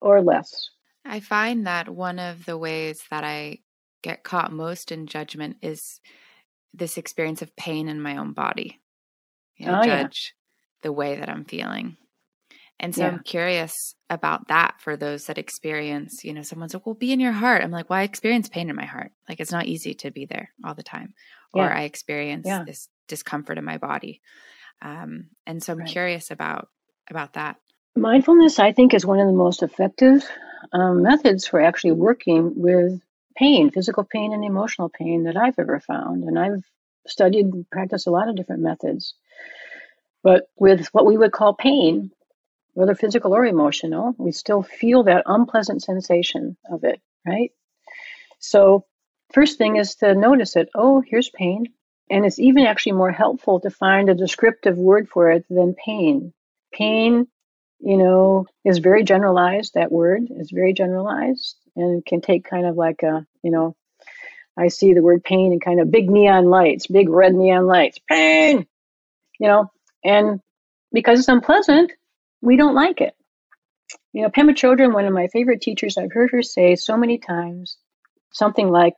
[SPEAKER 1] or less?
[SPEAKER 2] I find that one of the ways that I get caught most in judgment is this experience of pain in my own body. You know, oh, judge the way that I'm feeling. And so yeah. I'm curious about that for those that experience, you know, someone's like, well, be in your heart. I'm like, well, I experience pain in my heart. Like it's not easy to be there all the time. Yeah. Or I experience yeah. this discomfort in my body. Um, and so I'm right. curious about about that.
[SPEAKER 1] Mindfulness, I think, is one of the most effective um, methods for actually working with pain, physical pain and emotional pain that I've ever found. And I've studied and practiced a lot of different methods. But with what we would call pain, whether physical or emotional, we still feel that unpleasant sensation of it, right? So, first thing is to notice it. Oh, here's pain. And it's even actually more helpful to find a descriptive word for it than pain. Pain, you know, is very generalized. That word is very generalized and can take kind of like a, you know, I see the word pain and kind of big neon lights, big red neon lights, pain, you know, and because it's unpleasant, we don't like it. You know, Pema Chodron, one of my favorite teachers, I've heard her say so many times something like,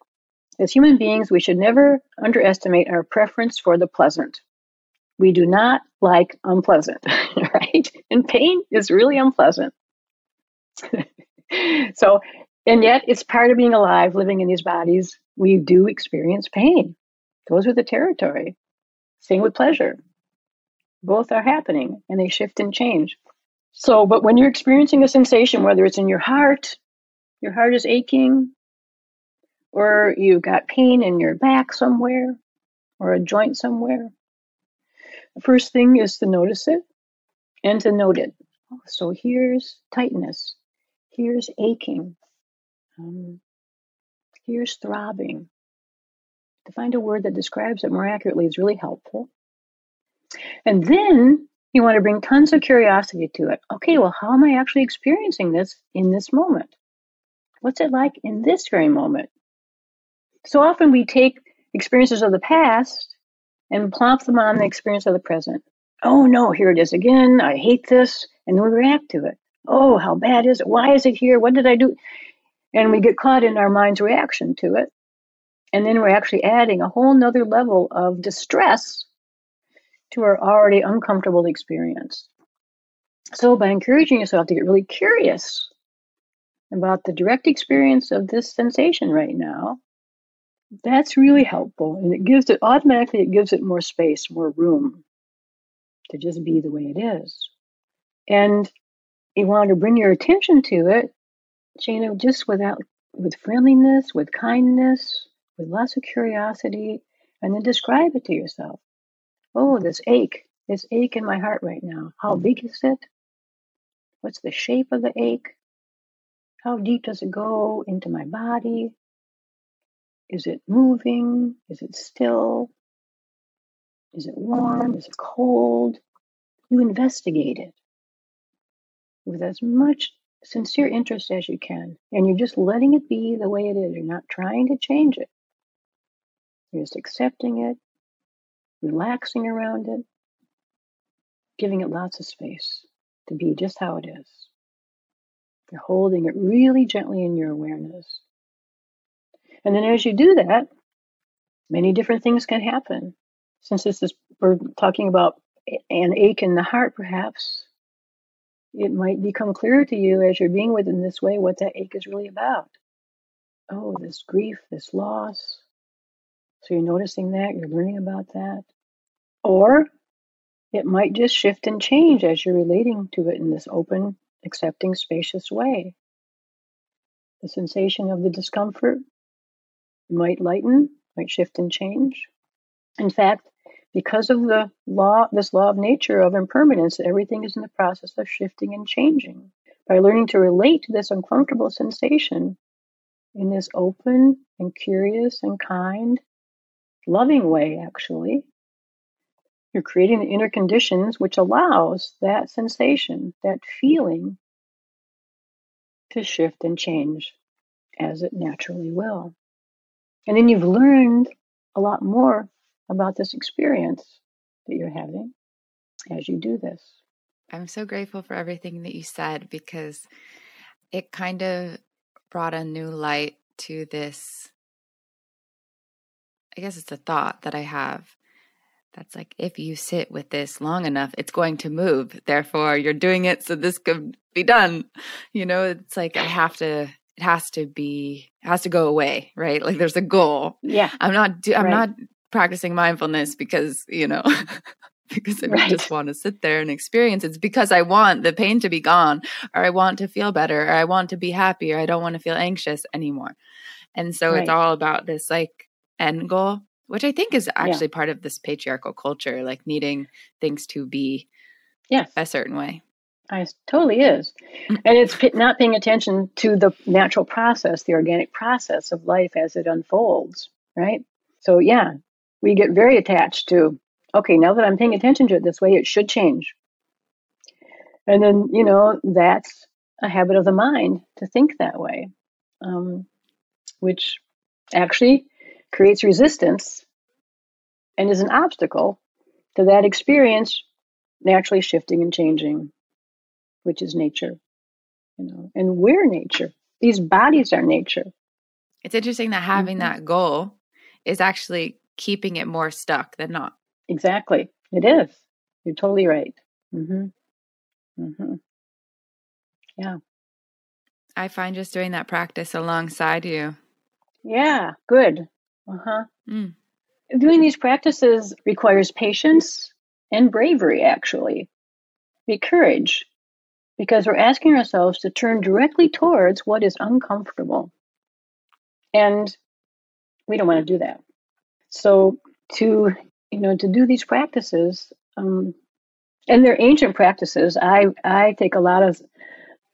[SPEAKER 1] as human beings, we should never underestimate our preference for the pleasant. We do not like unpleasant, right? And pain is really unpleasant. so, and yet it's part of being alive, living in these bodies. We do experience pain. Goes with the territory. Same with pleasure. Both are happening and they shift and change. So, but when you're experiencing a sensation, whether it's in your heart, your heart is aching, or you've got pain in your back somewhere or a joint somewhere. The first thing is to notice it and to note it. So here's tightness, here's aching, um, here's throbbing. To find a word that describes it more accurately is really helpful. And then you want to bring tons of curiosity to it. Okay, well, how am I actually experiencing this in this moment? What's it like in this very moment? So often we take experiences of the past and plop them on the experience of the present. Oh no, here it is again. I hate this. And we react to it. Oh, how bad is it? Why is it here? What did I do? And we get caught in our mind's reaction to it. And then we're actually adding a whole nother level of distress to our already uncomfortable experience. So, by encouraging yourself to get really curious about the direct experience of this sensation right now, that's really helpful. And it gives it automatically, it gives it more space, more room to just be the way it is. And you want to bring your attention to it, know, just without, with friendliness, with kindness, with lots of curiosity, and then describe it to yourself. Oh, this ache, this ache in my heart right now. How mm. big is it? What's the shape of the ache? How deep does it go into my body? Is it moving? Is it still? Is it warm? Is it cold? You investigate it with as much sincere interest as you can. And you're just letting it be the way it is. You're not trying to change it. You're just accepting it, relaxing around it, giving it lots of space to be just how it is. You're holding it really gently in your awareness. And then as you do that, many different things can happen. Since this is, we're talking about an ache in the heart, perhaps, it might become clearer to you as you're being with in this way what that ache is really about. Oh, this grief, this loss. So you're noticing that, you're learning about that. Or it might just shift and change as you're relating to it in this open, accepting, spacious way. The sensation of the discomfort might lighten, might shift and change. In fact, because of the law, this law of nature of impermanence, everything is in the process of shifting and changing. By learning to relate to this uncomfortable sensation in this open and curious and kind, loving way, actually, you're creating the inner conditions which allows that sensation, that feeling, to shift and change as it naturally will. And then you've learned a lot more about this experience that you're having as you do this.
[SPEAKER 2] I'm so grateful for everything that you said because it kind of brought a new light to this. I guess it's a thought that I have that's like if you sit with this long enough it's going to move therefore you're doing it so this could be done you know it's like i have to it has to be it has to go away right like there's a goal
[SPEAKER 1] yeah
[SPEAKER 2] i'm not do, i'm right. not practicing mindfulness because you know because I right. just want to sit there and experience. It's because I want the pain to be gone, or I want to feel better, or I want to be happy, or I don't want to feel anxious anymore. And so right. it's all about this like end goal, which I think is actually yeah. part of this patriarchal culture, like needing things to be
[SPEAKER 1] yes.
[SPEAKER 2] a certain way.
[SPEAKER 1] I totally is. And it's not paying attention to the natural process, the organic process of life as it unfolds, right? So, yeah, we get very attached to, okay, now that I'm paying attention to it this way, it should change. And then, you know, that's a habit of the mind to think that way, um, which actually creates resistance and is an obstacle to that experience naturally shifting and changing which is nature. You know, and we're nature. These bodies are nature.
[SPEAKER 2] It's interesting that having mm-hmm. that goal is actually keeping it more stuck than not.
[SPEAKER 1] Exactly. It is. You're totally right. Mm-hmm. Mm-hmm. Yeah.
[SPEAKER 2] I find just doing that practice alongside you.
[SPEAKER 1] Yeah, good. Uh huh. Mm. Doing these practices requires patience and bravery, actually. Be courage because we're asking ourselves to turn directly towards what is uncomfortable. And We don't want to do that. So to you know to do these practices, um, and they're ancient practices. I I take a lot of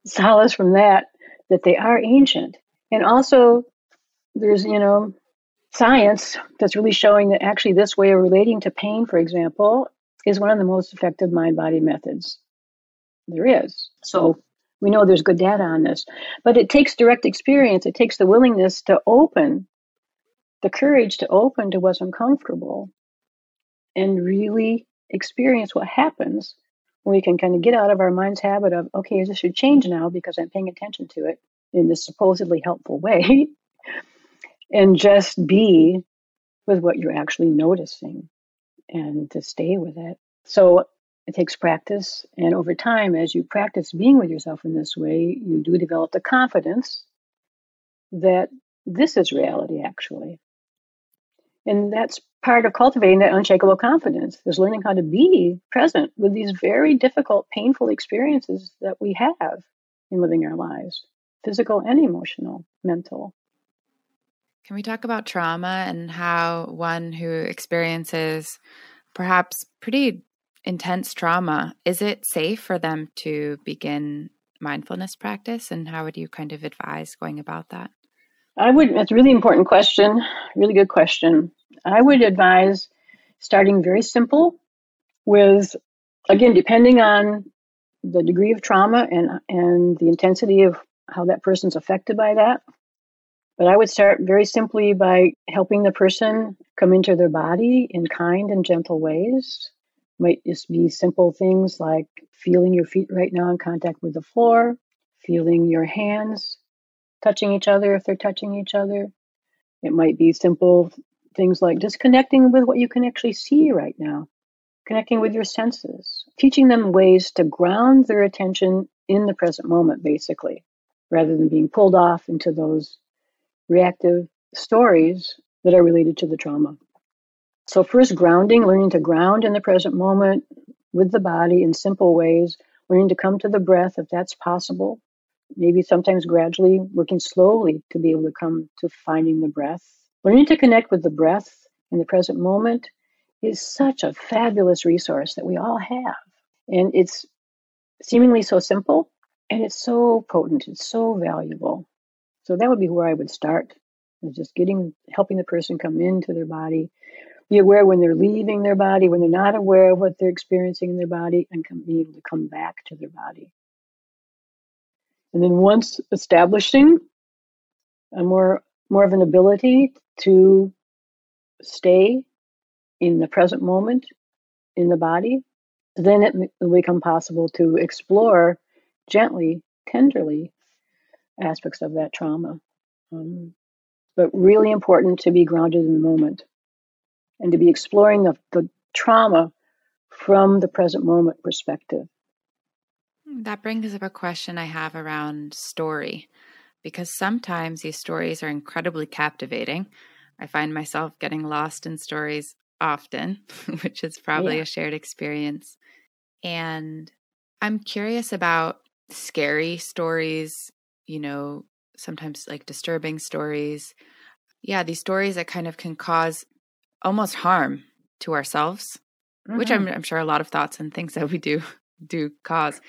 [SPEAKER 1] solace from that that they are ancient, and also there's you know science that's really showing that actually this way of relating to pain, for example, is one of the most effective mind body methods there is. So we know there's good data on this, but it takes direct experience. It takes the willingness to open, the courage to open to what's uncomfortable and really experience what happens when we can kind of get out of our mind's habit of, okay, this should change now because I'm paying attention to it in this supposedly helpful way and just be with what you're actually noticing and to stay with it. So it takes practice. And over time, as you practice being with yourself in this way, you do develop the confidence that this is reality, actually. And that's part of cultivating that unshakable confidence, is learning how to be present with these very difficult, painful experiences that we have in living our lives physical and emotional, mental.
[SPEAKER 2] Can we talk about trauma and how one who experiences perhaps pretty intense trauma, is it safe for them to begin mindfulness practice? And how would you kind of advise going about that?
[SPEAKER 1] I would, it's a really important question, really good question. I would advise starting very simple with, again, depending on the degree of trauma and, and the intensity of how that person's affected by that. But I would start very simply by helping the person come into their body in kind and gentle ways. Might just be simple things like feeling your feet right now in contact with the floor, feeling your hands touching each other if they're touching each other. It might be simple things like just connecting with what you can actually see right now, connecting with your senses, teaching them ways to ground their attention in the present moment, basically, rather than being pulled off into those reactive stories that are related to the trauma. So, first, grounding, learning to ground in the present moment with the body in simple ways, learning to come to the breath if that's possible, maybe sometimes gradually working slowly to be able to come to finding the breath. Learning to connect with the breath in the present moment is such a fabulous resource that we all have. And it's seemingly so simple and it's so potent, it's so valuable. So that would be where I would start, is just getting helping the person come into their body, be aware when they're leaving their body, when they're not aware of what they're experiencing in their body, and come, be able to come back to their body. And then once establishing a more more of an ability to stay in the present moment in the body, then it will become possible to explore gently, tenderly aspects of that trauma. Um, but really important to be grounded in the moment and to be exploring the, the trauma from the present moment perspective.
[SPEAKER 2] That brings up a question I have around story, because sometimes these stories are incredibly captivating. I find myself getting lost in stories often, which is probably yeah. a shared experience. And I'm curious about scary stories, you know, sometimes like disturbing stories. Yeah, these stories that kind of can cause almost harm to ourselves, mm-hmm. which I'm, I'm sure a lot of thoughts and things that we do do cause.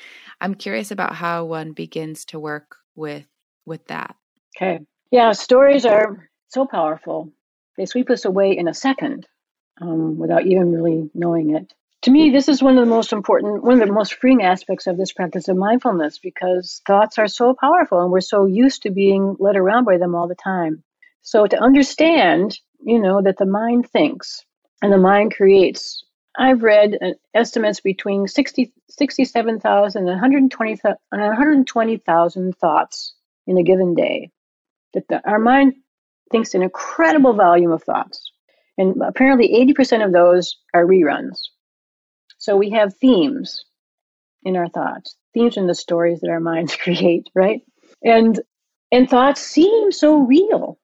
[SPEAKER 2] I'm curious about how one begins to work with with that.
[SPEAKER 1] Okay. Yeah, stories are so powerful. They sweep us away in a second um, without even really knowing it. To me, this is one of the most important, one of the most freeing aspects of this practice of mindfulness because thoughts are so powerful and we're so used to being led around by them all the time. So to understand, you know, that the mind thinks and the mind creates I've read uh, estimates between 60, 67,000 and 120,000 120, thoughts in a given day. That the, our mind thinks an incredible volume of thoughts. And apparently 80% of those are reruns. So we have themes in our thoughts, themes in the stories that our minds create, right? And and thoughts seem so real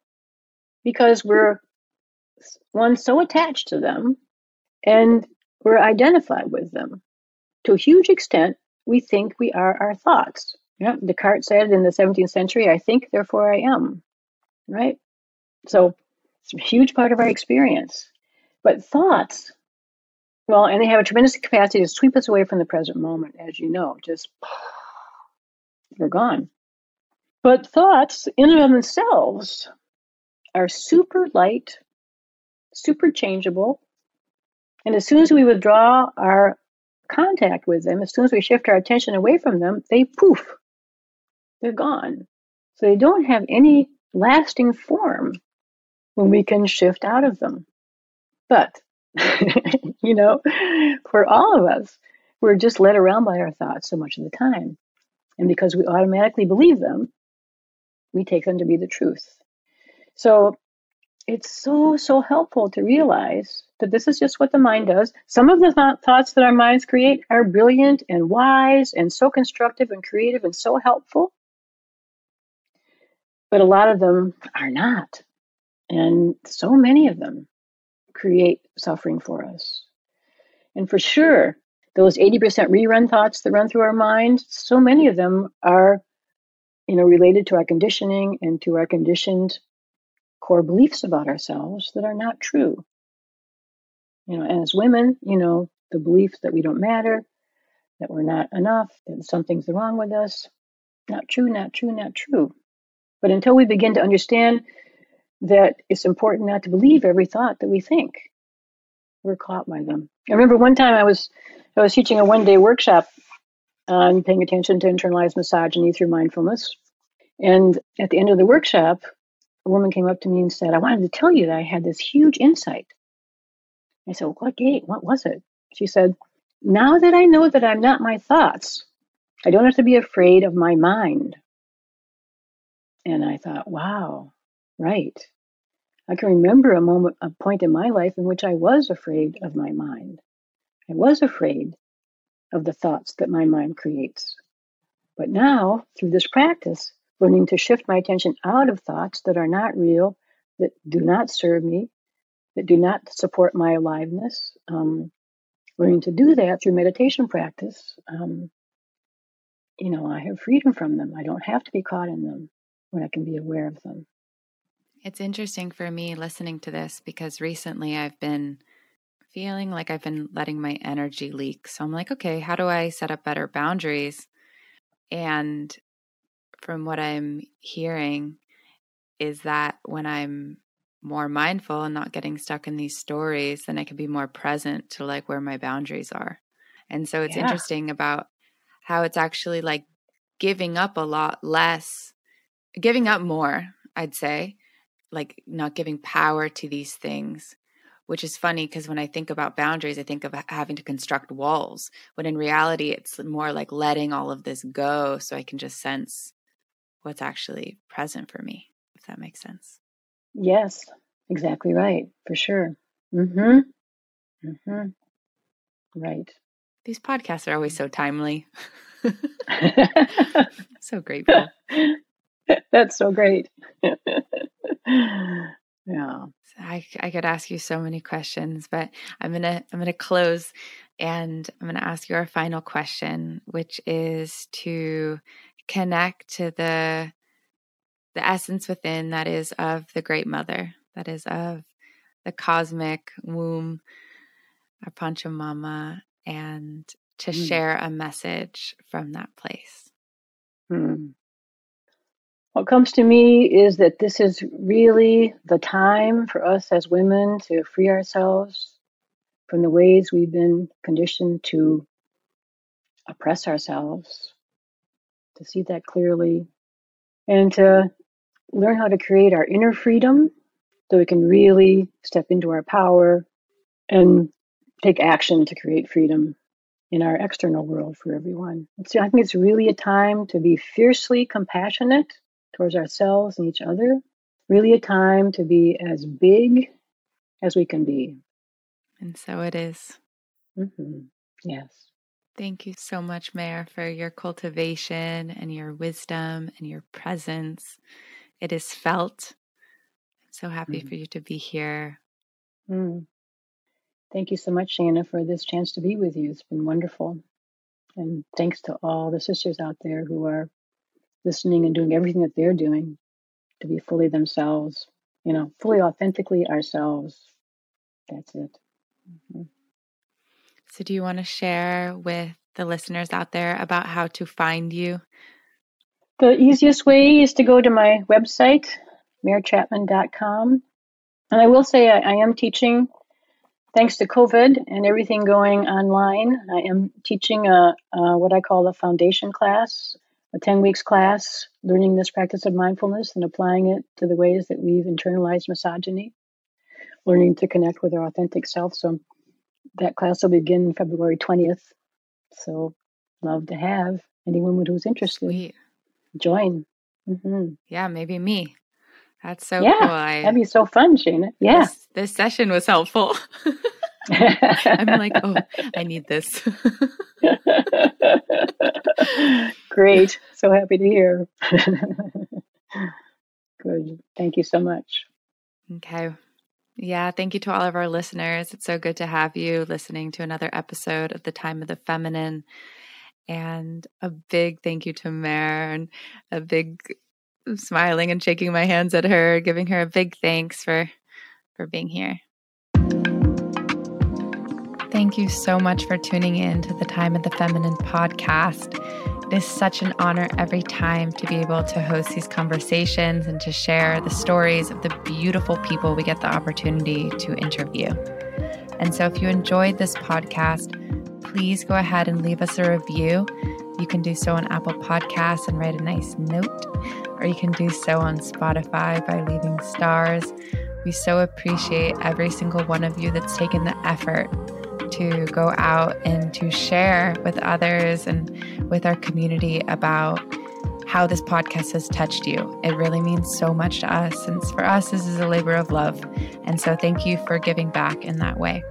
[SPEAKER 1] because we're one so attached to them and we're identified with them. To a huge extent, we think we are our thoughts. Yeah, Descartes said in the 17th century, I think, therefore I am. Right? So It's a huge part of our experience. But thoughts, well, and they have a tremendous capacity to sweep us away from the present moment, as you know, just they're gone. But thoughts, in and of themselves, are super light, super changeable. And as soon as we withdraw our contact with them, as soon as we shift our attention away from them, they poof, they're gone. So they don't have any lasting form when we can shift out of them. But, you know, for all of us, we're just led around by our thoughts so much of the time. And because we automatically believe them, we take them to be the truth. So it's so, so helpful to realize that this is just what the mind does. Some of the th- thoughts that our minds create are brilliant and wise and so constructive and creative and so helpful. But a lot of them are not. And so many of them create suffering for us. And for sure, those 80% rerun thoughts that run through our mind, so many of them are, you know, related to our conditioning and to our conditioned core beliefs about ourselves that are not true. You know, as women, you know, the belief that we don't matter, that we're not enough, that something's wrong with us. Not true, not true, not true. But until we begin to understand that it's important not to believe every thought that we think, we're caught by them. I remember one time I was I was teaching a one day workshop on paying attention to internalized misogyny through mindfulness. And at the end of the workshop, a woman came up to me and said, I wanted to tell you that I had this huge insight. I said, What gate? What was it? She said, Now that I know that I'm not my thoughts, I don't have to be afraid of my mind. And I thought, wow, right. I can remember a moment, a point in my life in which I was afraid of my mind. I was afraid of the thoughts that my mind creates. But now, through this practice, learning to shift my attention out of thoughts that are not real, that do not serve me, that do not support my aliveness, um, learning to do that through meditation practice, um, you know, I have freedom from them. I don't have to be caught in them when I can be aware of them.
[SPEAKER 2] It's interesting for me listening to this because recently I've been feeling like I've been letting my energy leak. So I'm like, okay, how do I set up better boundaries? And from what I'm hearing, is that when I'm more mindful and not getting stuck in these stories, then I can be more present to like where my boundaries are. And so it's yeah. interesting about how it's actually like giving up a lot less, giving up more, I'd say, like not giving power to these things which is funny because when I think about boundaries, I think of having to construct walls, when in reality, it's more like letting all of this go so I can just sense what's actually present for me, if that makes sense.
[SPEAKER 1] Yes, exactly right, for sure. Mm-hmm. Mm-hmm. Right.
[SPEAKER 2] These podcasts are always so timely. so grateful.
[SPEAKER 1] That's so great.
[SPEAKER 2] Yeah. I, I could ask you so many questions, but I'm gonna I'm gonna close and I'm gonna ask you our final question, which is to connect to the the essence within that is of the great mother, that is of the cosmic womb, our Pachamama, and to mm. share a message from that place.
[SPEAKER 1] Mm. What comes to me is that this is really the time for us as women to free ourselves from the ways we've been conditioned to oppress ourselves, to see that clearly, and to learn how to create our inner freedom so we can really step into our power and take action to create freedom in our external world for everyone. So I think it's really a time to be fiercely compassionate towards ourselves and each other. Really, a time to be as big as we can be.
[SPEAKER 2] And so it is.
[SPEAKER 1] Mm-hmm. Yes.
[SPEAKER 2] Thank you so much, Mare, for your cultivation and your wisdom and your presence. It is felt. I'm so happy mm. for you to be here.
[SPEAKER 1] Mm. Thank you so much, Shana, for this chance to be with you. It's been wonderful. And thanks to all the sisters out there who are listening and doing everything that they're doing to be fully themselves you know, fully authentically ourselves. That's it. Mm-hmm.
[SPEAKER 2] So, do you want to share with the listeners out there about how to find you?
[SPEAKER 1] The easiest way is to go to my website, marechapman.com. And I will say I, I am teaching, thanks to COVID and everything going online, I am teaching a, a what I call a foundation class, a 10 weeks class, learning this practice of mindfulness and applying it to the ways that we've internalized misogyny, learning to connect with our authentic self. So that class will begin February 20th. So love to have anyone who's interested.
[SPEAKER 2] Sweet.
[SPEAKER 1] Join. Mm-hmm.
[SPEAKER 2] Yeah, maybe me. That's so
[SPEAKER 1] yeah,
[SPEAKER 2] cool. I,
[SPEAKER 1] that'd be so fun, Shana. Yeah.
[SPEAKER 2] This, this session was helpful. I'm like, oh, I need this.
[SPEAKER 1] Great. So happy to hear. Good. Thank you so much.
[SPEAKER 2] Okay. Yeah, thank you to all of our listeners. It's so good to have you listening to another episode of The Time of the Feminine. And a big thank you to Mare and a big smiling and shaking my hands at her, giving her a big thanks for for being here. Thank you so much for tuning in to the Time of the Feminine podcast. It is such an honor every time to be able to host these conversations and to share the stories of the beautiful people we get the opportunity to interview. And so, if you enjoyed this podcast, please go ahead and leave us a review. You can do so on Apple Podcasts and write a nice note, or you can do so on Spotify by leaving stars. We so appreciate every single one of you that's taken the effort to go out and to share with others and with our community about how this podcast has touched you. It really means so much to us. And for us, this is a labor of love. And so thank you for giving back in that way.